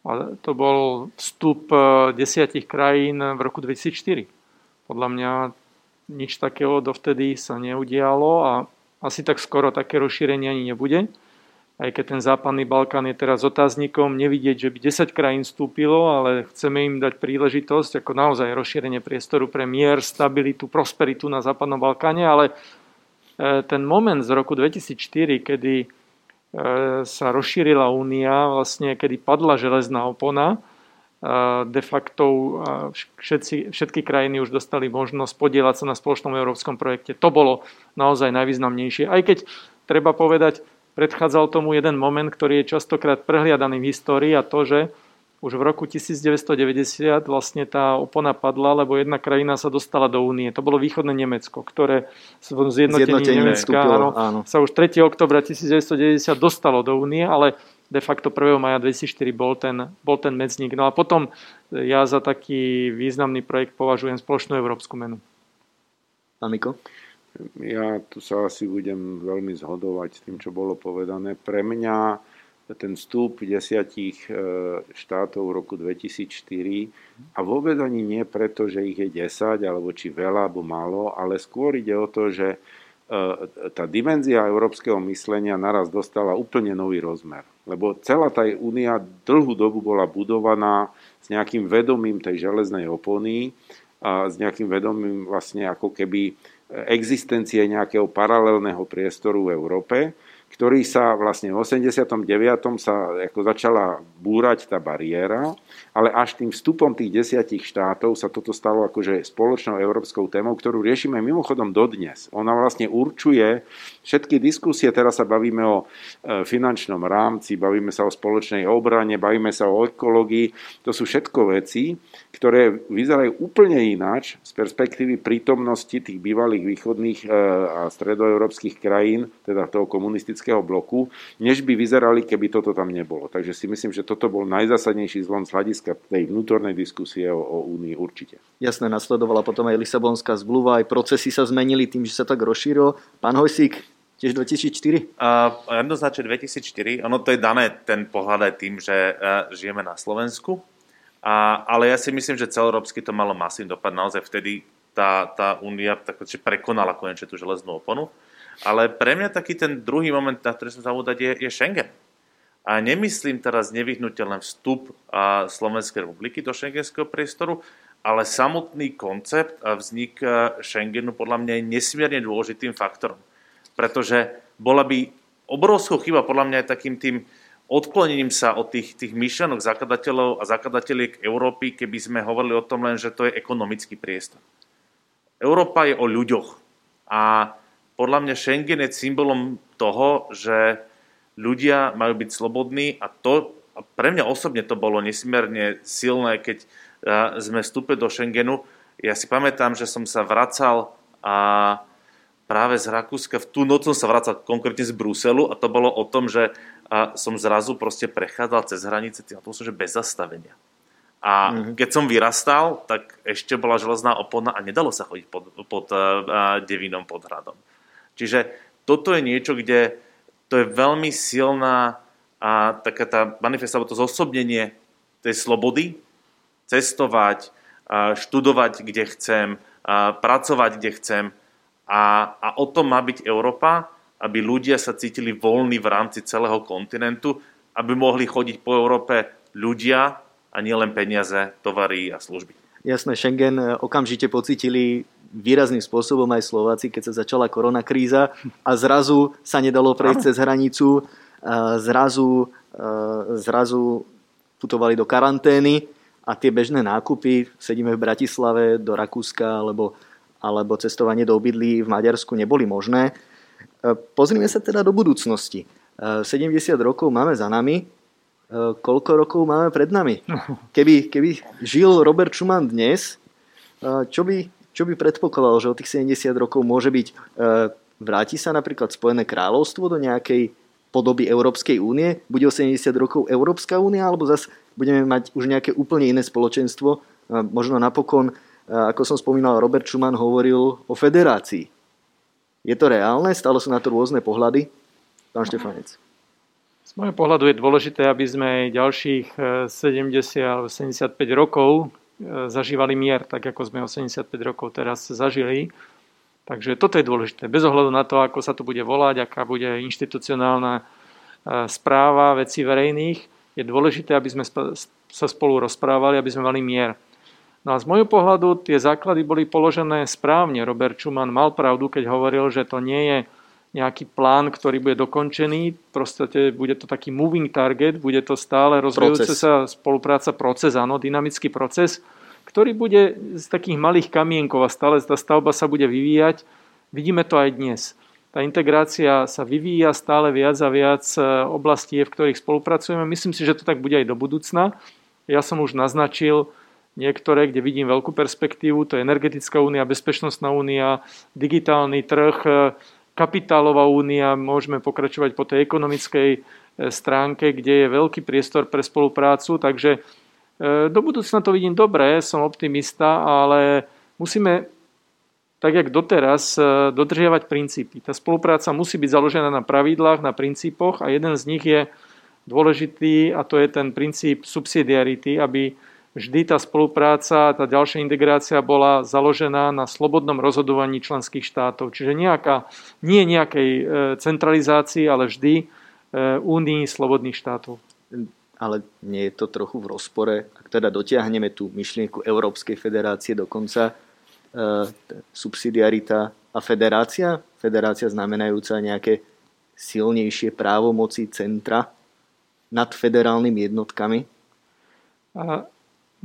Speaker 3: A to bol vstup e, desiatich krajín v roku 2004. Podľa mňa nič takého dovtedy sa neudialo a asi tak skoro také rozšírenie ani nebude aj keď ten západný Balkán je teraz otáznikom, nevidieť, že by 10 krajín vstúpilo, ale chceme im dať príležitosť ako naozaj rozšírenie priestoru pre mier, stabilitu, prosperitu na západnom Balkáne, ale e, ten moment z roku 2004, kedy e, sa rozšírila únia, vlastne kedy padla železná opona, e, de facto všetci, všetky krajiny už dostali možnosť podielať sa na spoločnom európskom projekte. To bolo naozaj najvýznamnejšie. Aj keď treba povedať, predchádzal tomu jeden moment, ktorý je častokrát prehliadaný v histórii a to, že už v roku 1990 vlastne tá opona padla, lebo jedna krajina sa dostala do únie. To bolo východné Nemecko, ktoré s zjednotením Nemecka áno, áno. sa už 3. oktobra 1990 dostalo do únie, ale de facto 1. maja 2004 bol ten, bol ten medzník. No a potom ja za taký významný projekt považujem spoločnú európsku menu.
Speaker 1: Pán Miko?
Speaker 4: Ja tu sa asi budem veľmi zhodovať s tým, čo bolo povedané. Pre mňa ten vstup desiatich e, štátov v roku 2004 a vôbec ani nie preto, že ich je 10 alebo či veľa alebo málo, ale skôr ide o to, že e, tá dimenzia európskeho myslenia naraz dostala úplne nový rozmer. Lebo celá tá únia dlhú dobu bola budovaná s nejakým vedomím tej železnej opony a s nejakým vedomím vlastne ako keby existencie nejakého paralelného priestoru v Európe ktorý sa vlastne v 89. sa ako začala búrať tá bariéra, ale až tým vstupom tých desiatich štátov sa toto stalo akože spoločnou európskou témou, ktorú riešime mimochodom dodnes. Ona vlastne určuje všetky diskusie, teraz sa bavíme o e, finančnom rámci, bavíme sa o spoločnej obrane, bavíme sa o ekológii, to sú všetko veci, ktoré vyzerajú úplne ináč z perspektívy prítomnosti tých bývalých východných e, a stredoeurópskych krajín, teda toho komunistického bloku, než by vyzerali, keby toto tam nebolo. Takže si myslím, že toto bol najzásadnejší zlom z hľadiska tej vnútornej diskusie o, o Únii určite.
Speaker 1: Jasné, nasledovala potom aj Lisabonská zmluva, aj procesy sa zmenili tým, že sa tak rozšírilo. Pán Hojsík, tiež 2004?
Speaker 5: Uh, jednoznačne 2004. Ono to je dané ten pohľad aj tým, že uh, žijeme na Slovensku. A, ale ja si myslím, že celoeurópsky to malo masívny dopad. Naozaj vtedy tá, tá únia tak, prekonala konečne tú železnú oponu. Ale pre mňa taký ten druhý moment, na ktorý som zavúdať, je, je Schengen. A nemyslím teraz nevyhnutne len vstup a Slovenskej republiky do šengenského priestoru, ale samotný koncept a vznik Schengenu podľa mňa je nesmierne dôležitým faktorom. Pretože bola by obrovskou chyba podľa mňa aj takým tým odklonením sa od tých, tých myšlenok zakladateľov a zakladateliek Európy, keby sme hovorili o tom len, že to je ekonomický priestor. Európa je o ľuďoch. A podľa mňa Schengen je symbolom toho, že ľudia majú byť slobodní a to, a pre mňa osobne to bolo nesmierne silné, keď sme vstúpili do Schengenu. Ja si pamätám, že som sa vracal a práve z Rakúska, v tú noc som sa vracal konkrétne z Bruselu a to bolo o tom, že som zrazu proste prechádzal cez hranice tým autobusom, že bez zastavenia. A mm-hmm. keď som vyrastal, tak ešte bola železná opona a nedalo sa chodiť pod, pod uh, Devinom pod hradom. Čiže toto je niečo, kde to je veľmi silná a taká tá manifestácia, to zosobnenie tej slobody, cestovať, študovať, kde chcem, pracovať, kde chcem. A, a o tom má byť Európa, aby ľudia sa cítili voľní v rámci celého kontinentu, aby mohli chodiť po Európe ľudia a nielen peniaze, tovary a služby.
Speaker 1: Jasné, Schengen e, okamžite pocitili výrazným spôsobom aj Slováci, keď sa začala koronakríza a zrazu sa nedalo prejsť cez hranicu, zrazu, zrazu putovali do karantény a tie bežné nákupy, sedíme v Bratislave do Rakúska alebo, alebo cestovanie do obydlí v Maďarsku neboli možné. Pozrime sa teda do budúcnosti. 70 rokov máme za nami, koľko rokov máme pred nami. Keby, keby žil Robert Schumann dnes, čo by, čo by predpokladal, že od tých 70 rokov môže byť, e, vráti sa napríklad Spojené kráľovstvo do nejakej podoby Európskej únie, bude o 70 rokov Európska únia, alebo zase budeme mať už nejaké úplne iné spoločenstvo. E, možno napokon, e, ako som spomínal, Robert Schumann hovoril o federácii. Je to reálne? Stále sú na to rôzne pohľady? Pán Štefanec.
Speaker 3: Z môjho pohľadu je dôležité, aby sme ďalších 70 75 rokov E, zažívali mier, tak ako sme 85 rokov teraz zažili. Takže toto je dôležité. Bez ohľadu na to, ako sa to bude volať, aká bude inštitucionálna e, správa veci verejných, je dôležité, aby sme sa spolu rozprávali, aby sme mali mier. No a z môjho pohľadu tie základy boli položené správne. Robert Schumann mal pravdu, keď hovoril, že to nie je nejaký plán, ktorý bude dokončený. Proste bude to taký moving target, bude to stále rozvíjajúce sa spolupráca, proces, áno, dynamický proces, ktorý bude z takých malých kamienkov a stále tá stavba sa bude vyvíjať. Vidíme to aj dnes. Tá integrácia sa vyvíja stále viac a viac e, oblastí, v ktorých spolupracujeme. Myslím si, že to tak bude aj do budúcna. Ja som už naznačil niektoré, kde vidím veľkú perspektívu, to je energetická únia, bezpečnostná únia, digitálny trh, kapitálová únia, môžeme pokračovať po tej ekonomickej e, stránke, kde je veľký priestor pre spoluprácu, takže e, do budúcna to vidím dobre, som optimista, ale musíme tak jak doteraz, e, dodržiavať princípy. Tá spolupráca musí byť založená na pravidlách, na princípoch a jeden z nich je dôležitý a to je ten princíp subsidiarity, aby vždy tá spolupráca, tá ďalšia integrácia bola založená na slobodnom rozhodovaní členských štátov. Čiže nejaká, nie nejakej e, centralizácii, ale vždy e, únii slobodných štátov.
Speaker 1: Ale nie je to trochu v rozpore, ak teda dotiahneme tú myšlienku Európskej federácie dokonca, e, subsidiarita a federácia? Federácia znamenajúca nejaké silnejšie právomoci centra nad federálnymi jednotkami?
Speaker 3: A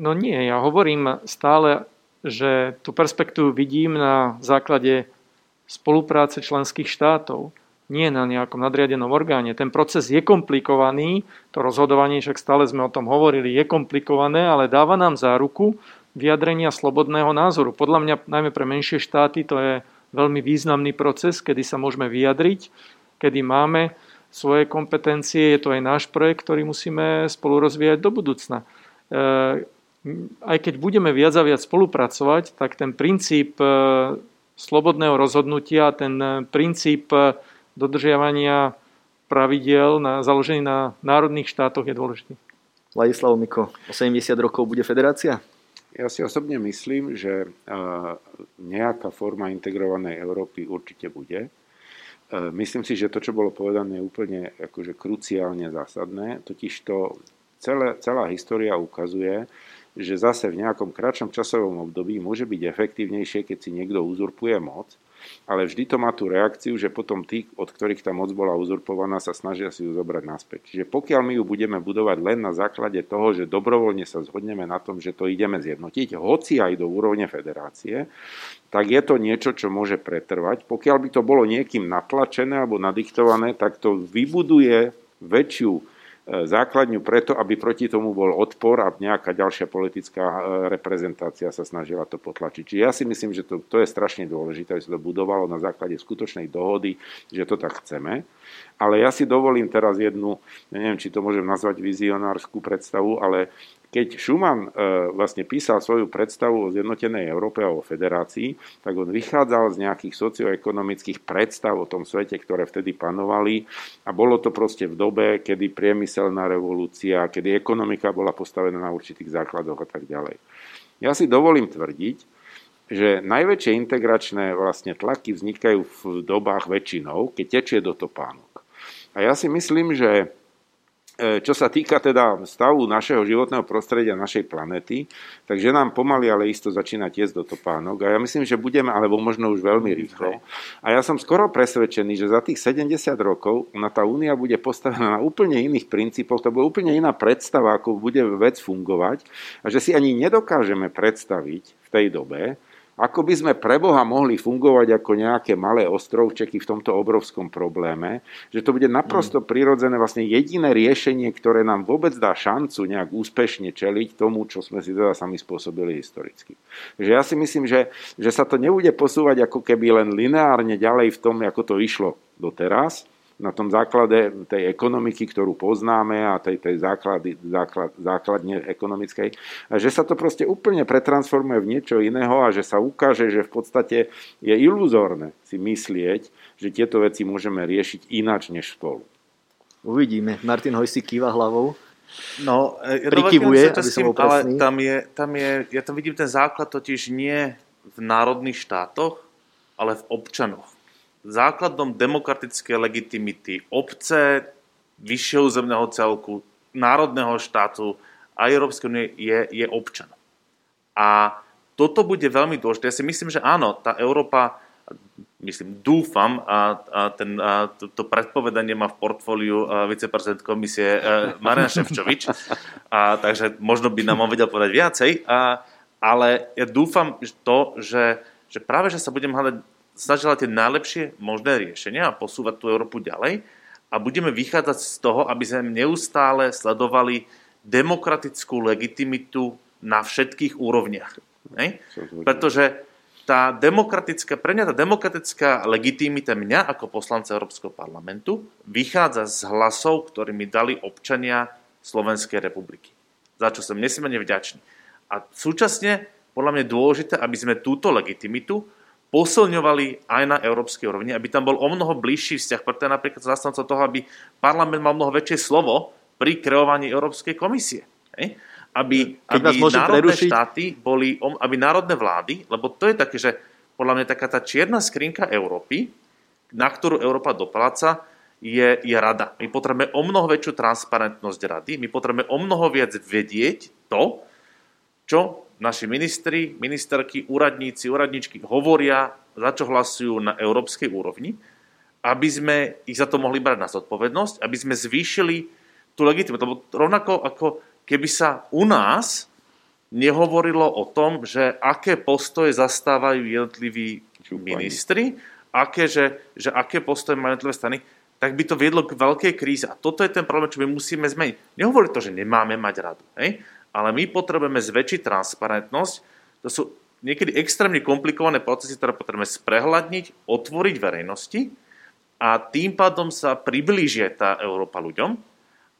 Speaker 3: No nie, ja hovorím stále, že tú perspektívu vidím na základe spolupráce členských štátov, nie na nejakom nadriadenom orgáne. Ten proces je komplikovaný, to rozhodovanie, však stále sme o tom hovorili, je komplikované, ale dáva nám záruku vyjadrenia slobodného názoru. Podľa mňa, najmä pre menšie štáty, to je veľmi významný proces, kedy sa môžeme vyjadriť, kedy máme svoje kompetencie, je to aj náš projekt, ktorý musíme spolu rozvíjať do budúcna e, aj keď budeme viac a viac spolupracovať, tak ten princíp e, slobodného rozhodnutia, ten e, princíp e, dodržiavania pravidel na, založený na národných štátoch je dôležitý.
Speaker 1: Ladislav Miko, o 70 rokov bude federácia?
Speaker 4: Ja si osobne myslím, že nejaká forma integrovanej Európy určite bude. Myslím si, že to, čo bolo povedané, je úplne akože kruciálne zásadné. Totiž to celé, celá história ukazuje, že zase v nejakom kratšom časovom období môže byť efektívnejšie, keď si niekto uzurpuje moc, ale vždy to má tú reakciu, že potom tí, od ktorých tá moc bola uzurpovaná, sa snažia si ju zobrať naspäť. Čiže pokiaľ my ju budeme budovať len na základe toho, že dobrovoľne sa zhodneme na tom, že to ideme zjednotiť, hoci aj do úrovne federácie, tak je to niečo, čo môže pretrvať. Pokiaľ by to bolo niekým natlačené alebo nadiktované, tak to vybuduje väčšiu základňu preto, aby proti tomu bol odpor a nejaká ďalšia politická e, reprezentácia sa snažila to potlačiť. Čiže ja si myslím, že to, to je strašne dôležité, aby sa to budovalo na základe skutočnej dohody, že to tak chceme. Ale ja si dovolím teraz jednu, neviem, či to môžem nazvať vizionárskú predstavu, ale keď Schumann e, vlastne písal svoju predstavu o zjednotenej Európe a o federácii, tak on vychádzal z nejakých socioekonomických predstav o tom svete, ktoré vtedy panovali a bolo to proste v dobe, kedy priemyselná revolúcia, kedy ekonomika bola postavená na určitých základoch a tak ďalej. Ja si dovolím tvrdiť, že najväčšie integračné vlastne tlaky vznikajú v dobách väčšinou, keď tečie do topánok. A ja si myslím, že čo sa týka teda stavu našeho životného prostredia, našej planety, takže nám pomaly, ale isto začína tiesť do topánok. A ja myslím, že budeme, alebo možno už veľmi rýchlo. A ja som skoro presvedčený, že za tých 70 rokov na tá únia bude postavená na úplne iných princípoch, to bude úplne iná predstava, ako bude vec fungovať a že si ani nedokážeme predstaviť v tej dobe, ako by sme pre Boha mohli fungovať ako nejaké malé ostrovčeky v tomto obrovskom probléme, že to bude naprosto mm. prirodzené, vlastne jediné riešenie, ktoré nám vôbec dá šancu nejak úspešne čeliť tomu, čo sme si teda sami spôsobili historicky. Takže ja si myslím, že, že sa to nebude posúvať ako keby len lineárne ďalej v tom, ako to išlo doteraz, na tom základe tej ekonomiky, ktorú poznáme a tej, tej základy, základ, základne ekonomickej, že sa to proste úplne pretransformuje v niečo iného a že sa ukáže, že v podstate je iluzórne si myslieť, že tieto veci môžeme riešiť ináč než spolu.
Speaker 1: Uvidíme. Martin Hoj si kýva hlavou.
Speaker 5: No, ja Prikyvuje, aby som bol ale tam je, tam je, ja tam vidím ten základ totiž nie v národných štátoch, ale v občanoch základom demokratickej legitimity obce, vyššieho zemného celku, národného štátu a Európskej únie je, je občan. A toto bude veľmi dôležité. Ja si myslím, že áno, tá Európa, myslím, dúfam, a, a, ten, a to, to predpovedanie má v portfóliu viceprezident komisie Marian Ševčovič, a, takže možno by nám on vedel povedať viacej, a, ale ja dúfam to, že, že práve, že sa budem hľadať snažila tie najlepšie možné riešenia a posúvať tú Európu ďalej a budeme vychádzať z toho, aby sme neustále sledovali demokratickú legitimitu na všetkých úrovniach. Ne? Pretože tá demokratická, pre mňa tá demokratická legitimita mňa ako poslanca Európskeho parlamentu vychádza z hlasov, ktorý mi dali občania Slovenskej republiky. Za čo som nesmierne vďačný. A súčasne podľa mňa je dôležité, aby sme túto legitimitu posilňovali aj na európskej úrovni, aby tam bol o mnoho bližší vzťah, preto napríklad zastancov toho, aby parlament mal mnoho väčšie slovo pri kreovaní Európskej komisie. Hej? aby, aby národné prerušiť? štáty boli, aby národné vlády, lebo to je také, že podľa mňa taká tá čierna skrinka Európy, na ktorú Európa dopláca, je, je rada. My potrebujeme o mnoho väčšiu transparentnosť rady, my potrebujeme o mnoho viac vedieť to, čo naši ministri, ministerky, úradníci, úradničky hovoria, za čo hlasujú na európskej úrovni, aby sme ich za to mohli brať na zodpovednosť, aby sme zvýšili tú legitimitu. Lebo rovnako ako keby sa u nás nehovorilo o tom, že aké postoje zastávajú jednotliví ministri, aké, že, že aké postoje majú jednotlivé strany, tak by to viedlo k veľkej kríze. A toto je ten problém, čo my musíme zmeniť. Nehovorí to, že nemáme mať radu, hej? Ale my potrebujeme zväčšiť transparentnosť. To sú niekedy extrémne komplikované procesy, ktoré potrebujeme sprehľadniť, otvoriť verejnosti a tým pádom sa priblížia tá Európa ľuďom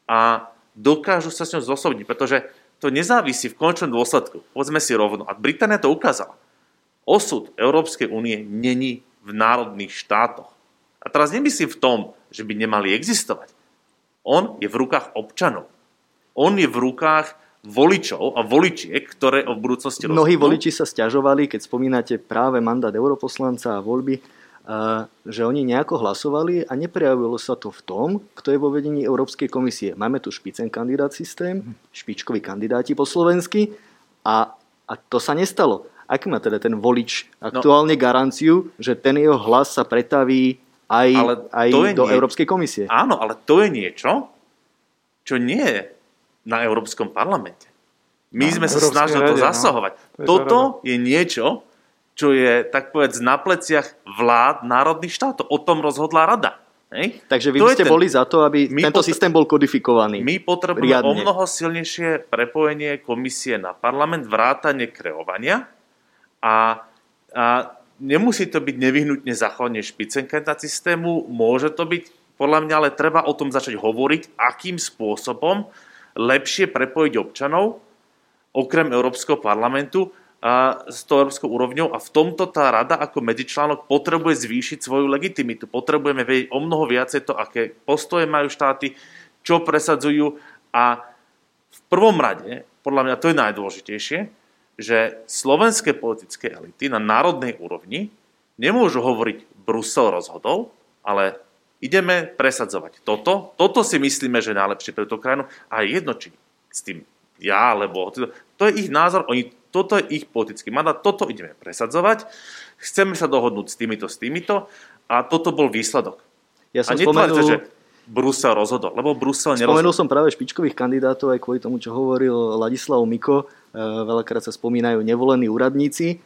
Speaker 5: a dokážu sa s ňou zosobniť, pretože to nezávisí v končnom dôsledku. Povedzme si rovno. A Británia to ukázala. Osud Európskej únie není v národných štátoch. A teraz nemyslím v tom, že by nemali existovať. On je v rukách občanov. On je v rukách voličov a voličiek, ktoré v budúcnosti
Speaker 1: Mnohí rozhodnú. voliči sa stiažovali, keď spomínate práve mandát europoslanca a voľby, že oni nejako hlasovali a neprejavilo sa to v tom, kto je vo vedení Európskej komisie. Máme tu špicen kandidát systém, špičkoví kandidáti po slovensky a, a to sa nestalo. Aký má teda ten volič aktuálne no, garanciu, že ten jeho hlas sa pretaví aj, aj do nie... Európskej komisie?
Speaker 5: Áno, ale to je niečo, čo nie je na Európskom parlamente. My no, sme sa snažili to no. zasahovať. No. To Toto je niečo, čo je, tak povedz, na pleciach vlád národných štátov. O tom rozhodla rada. Hej?
Speaker 1: Takže vy to by ste ten... boli za to, aby my tento potr- systém bol kodifikovaný.
Speaker 5: My potrebujeme riadne. o mnoho silnejšie prepojenie komisie na parlament, vrátanie kreovania a, a nemusí to byť nevyhnutne zachovanie špicenketa systému, môže to byť, podľa mňa, ale treba o tom začať hovoriť, akým spôsobom lepšie prepojiť občanov, okrem Európskeho parlamentu, s tou európskou úrovňou a v tomto tá rada ako medzičlánok potrebuje zvýšiť svoju legitimitu. Potrebujeme vedieť o mnoho viacej to, aké postoje majú štáty, čo presadzujú a v prvom rade, podľa mňa to je najdôležitejšie, že slovenské politické elity na národnej úrovni nemôžu hovoriť Brusel rozhodol, ale ideme presadzovať toto. Toto si myslíme, že je najlepšie pre tú krajinu a je jedno, či s tým ja, alebo to je ich názor, oni toto je ich politický mandát, toto ideme presadzovať, chceme sa dohodnúť s týmito, s týmito a toto bol výsledok. Ja som a spomenul... že Brusel rozhodol, lebo Brusel nerozhodol.
Speaker 1: Spomenul som práve špičkových kandidátov aj kvôli tomu, čo hovoril Ladislav Miko. E, veľakrát sa spomínajú nevolení úradníci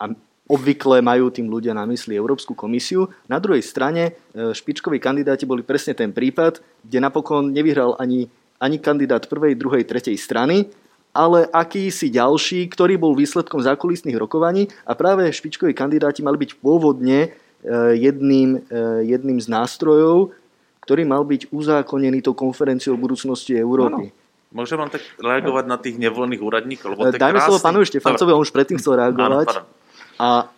Speaker 1: a obvykle majú tým ľudia na mysli Európsku komisiu. Na druhej strane e, špičkoví kandidáti boli presne ten prípad, kde napokon nevyhral ani, ani kandidát prvej, druhej, tretej strany, ale akýsi ďalší, ktorý bol výsledkom zákulisných rokovaní a práve špičkoví kandidáti mali byť pôvodne e, jedným, e, jedným z nástrojov, ktorý mal byť uzákonený tou konferenciou budúcnosti Európy. Ano.
Speaker 5: Môžem vám tak reagovať na tých nevolených úradníkov? Lebo
Speaker 1: Dajme krásny... slovo pánovi Štefancovi, on už predtým chcel reagovať. Áno, a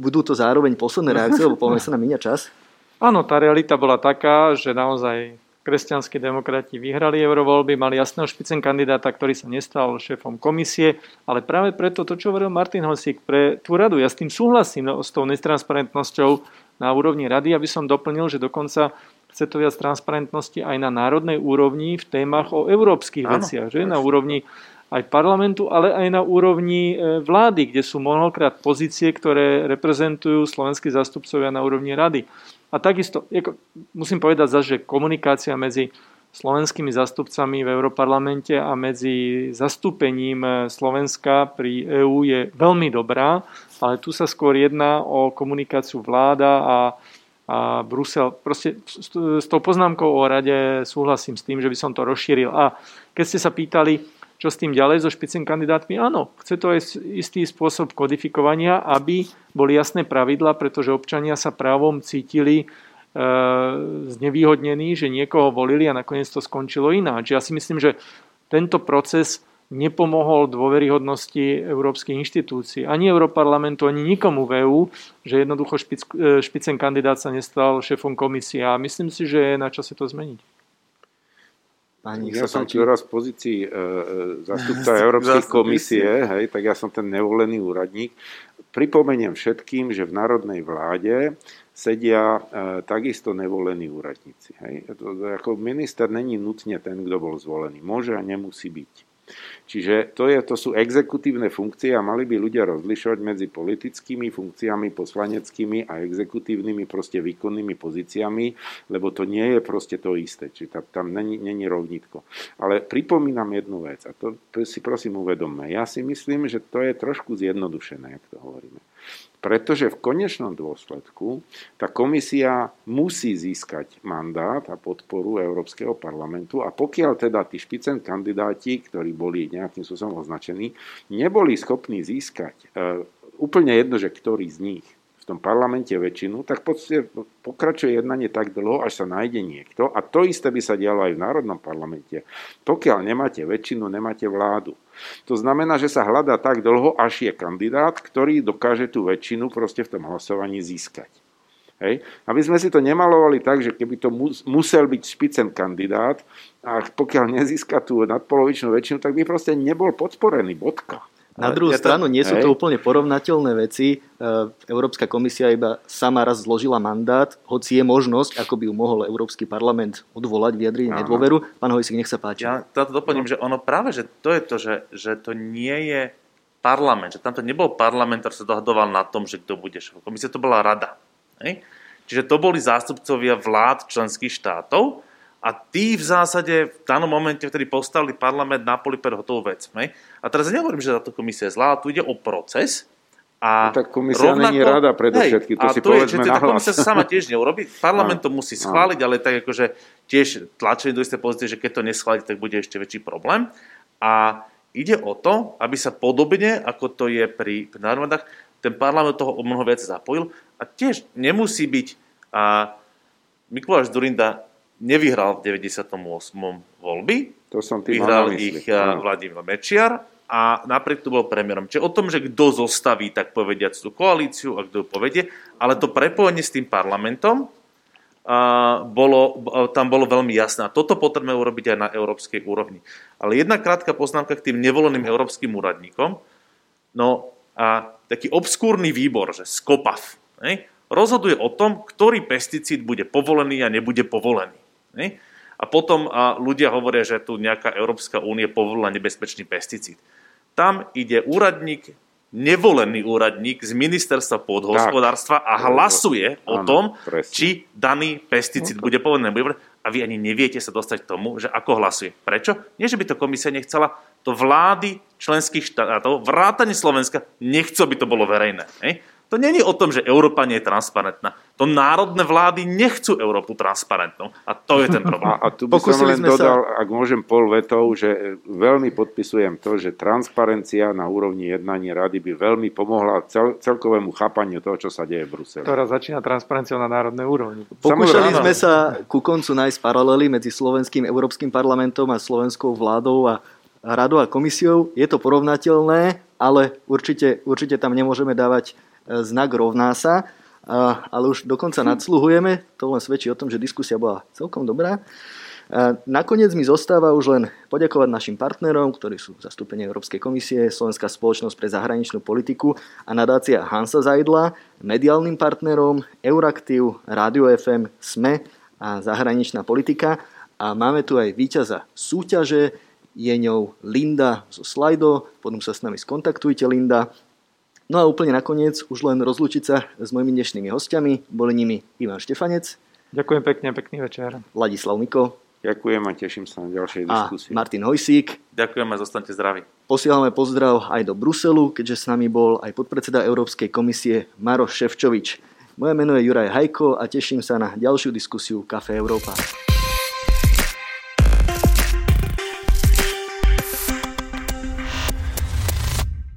Speaker 1: budú to zároveň posledné reakcie, lebo povieme sa na míňa čas.
Speaker 3: Áno, tá realita bola taká, že naozaj kresťanskí demokrati vyhrali eurovoľby, mali jasného špicen kandidáta, ktorý sa nestal šéfom komisie, ale práve preto to, čo hovoril Martin Hosík pre tú radu, ja s tým súhlasím no, s tou netransparentnosťou na úrovni rady, aby som doplnil, že dokonca chce to viac transparentnosti aj na národnej úrovni v témach o európskych Áno, veciach, že? na úrovni aj parlamentu, ale aj na úrovni e, vlády, kde sú mnohokrát pozície, ktoré reprezentujú slovenskí zastupcovia na úrovni rady. A takisto, musím povedať že komunikácia medzi slovenskými zastupcami v Európarlamente a medzi zastúpením eh, Slovenska pri EÚ je veľmi dobrá, ale tu sa skôr jedná o komunikáciu vláda a a Brusel. Proste s, s tou poznámkou o rade súhlasím s tým, že by som to rozšíril. A keď ste sa pýtali, čo s tým ďalej so špicen kandidátmi, áno, chce to aj istý spôsob kodifikovania, aby boli jasné pravidla, pretože občania sa právom cítili e, znevýhodnení, že niekoho volili a nakoniec to skončilo ináč. Ja si myslím, že tento proces nepomohol dôveryhodnosti európskych inštitúcií. Ani Európarlamentu, ani nikomu v EÚ, že jednoducho špic, e, špicen kandidát sa nestal šéfom komisie. A myslím si, že je na čase to zmeniť.
Speaker 4: Pani, ja som tu raz v pozícii e, e zastupca Európskej komisie, hej, tak ja som ten nevolený úradník. Pripomeniem všetkým, že v národnej vláde sedia e, takisto nevolení úradníci. Hej. To, ako minister není nutne ten, kto bol zvolený. Môže a nemusí byť. Čiže to, je, to sú exekutívne funkcie a mali by ľudia rozlišovať medzi politickými funkciami, poslaneckými a exekutívnymi proste výkonnými pozíciami, lebo to nie je proste to isté. Čiže tam, tam není, není rovnitko. Ale pripomínam jednu vec a to si prosím uvedomme. Ja si myslím, že to je trošku zjednodušené, jak to hovoríme. Pretože v konečnom dôsledku tá komisia musí získať mandát a podporu Európskeho parlamentu a pokiaľ teda tí špicen kandidáti, ktorí boli nejakým spôsobom označení, neboli schopní získať e, úplne jedno, že ktorý z nich tom parlamente väčšinu, tak pokračuje jednanie tak dlho, až sa nájde niekto. A to isté by sa dialo aj v Národnom parlamente. Pokiaľ nemáte väčšinu, nemáte vládu. To znamená, že sa hľadá tak dlho, až je kandidát, ktorý dokáže tú väčšinu proste v tom hlasovaní získať. Hej. Aby sme si to nemalovali tak, že keby to musel byť špicen kandidát a pokiaľ nezíska tú nadpolovičnú väčšinu, tak by proste nebol podporený, bodka.
Speaker 1: Na druhú ja stranu nie sú to úplne porovnateľné veci. E, Európska komisia iba sama raz zložila mandát, hoci je možnosť, ako by ju mohol Európsky parlament odvolať, vyjadriť nedôveru. Pán Hojsik, nech sa páči.
Speaker 5: Ja to doplním, no. že ono práve, že to je to, že, že to nie je parlament, že tamto nebol parlament, ktorý sa dohadoval na tom, že kto bude šéf komisia, to bola rada. Hej? Čiže to boli zástupcovia vlád členských štátov, a tí v zásade v danom momente, vtedy postavili parlament na poli pre hotovú vec. Ne? A teraz ja nehovorím, že táto komisia je zlá, tu ide o proces.
Speaker 4: A no, tak komisia rovnako, není rada predovšetky, to si povedzme je,
Speaker 5: Tá komisia sa sama tiež neurobi, parlament to musí schváliť, ale tak akože tiež tlačili do isté pozície, že keď to neschváli, tak bude ešte väčší problém. A ide o to, aby sa podobne, ako to je pri, pri národách, ten parlament toho o mnoho viac zapojil a tiež nemusí byť a Mikuláš Durinda nevyhral v 98. voľby.
Speaker 4: To som
Speaker 5: Vyhral ich ano. Vladimír Mečiar a napriek to bol premiérom. Čiže o tom, že kto zostaví, tak povediať, tú koalíciu a kto povedie, ale to prepojenie s tým parlamentom a bolo, tam bolo veľmi jasné. A toto potrebujeme urobiť aj na európskej úrovni. Ale jedna krátka poznámka k tým nevoleným európskym úradníkom. No a taký obskúrny výbor, že SCOPAF, ne, rozhoduje o tom, ktorý pesticíd bude povolený a nebude povolený. Ne? A potom a ľudia hovoria, že tu nejaká Európska únie povolila nebezpečný pesticíd. Tam ide úradník, nevolený úradník z ministerstva podhospodárstva a hlasuje o tom, presne. či daný pesticíd no bude povolený. A vy ani neviete sa dostať k tomu, že ako hlasuje. Prečo? Nie, že by to komisia nechcela, to vlády členských štátov, vrátane Slovenska, nechcú, by to bolo verejné. Hej? To není o tom, že Európa nie je transparentná. To národné vlády nechcú Európu transparentnú. A to je ten problém.
Speaker 4: A, a tu by Pokusili som len dodal, sa... ak môžem pol vetou, že veľmi podpisujem to, že transparencia na úrovni jednania rady by veľmi pomohla cel, celkovému chápaniu toho, čo sa deje v Bruseli.
Speaker 3: Ktorá začína transparenciou na národnej úrovni.
Speaker 1: Pokúšali sme sa ku koncu nájsť paralely medzi slovenským Európskym parlamentom a slovenskou vládou a radou a komisiou. Je to porovnateľné, ale určite, určite tam nemôžeme dávať znak rovná sa, ale už dokonca nadsluhujeme, to len svedčí o tom, že diskusia bola celkom dobrá. Nakoniec mi zostáva už len poďakovať našim partnerom, ktorí sú zastúpenie Európskej komisie, Slovenská spoločnosť pre zahraničnú politiku a nadácia Hansa Zajdla, mediálnym partnerom Euraktiv, Radio FM, SME a zahraničná politika. A máme tu aj víťaza súťaže, je ňou Linda zo Slido, potom sa s nami skontaktujte Linda No a úplne nakoniec už len rozlúčiť sa s mojimi dnešnými hostiami. Boli nimi Ivan Štefanec.
Speaker 3: Ďakujem pekne, pekný večer.
Speaker 1: Ladislav Miko.
Speaker 4: Ďakujem a teším sa na ďalšej diskusii.
Speaker 1: A Martin Hojsík.
Speaker 5: Ďakujem a zostanete zdraví.
Speaker 1: Posielame pozdrav aj do Bruselu, keďže s nami bol aj podpredseda Európskej komisie Maroš Ševčovič. Moje meno je Juraj Hajko a teším sa na ďalšiu diskusiu Kafe Európa.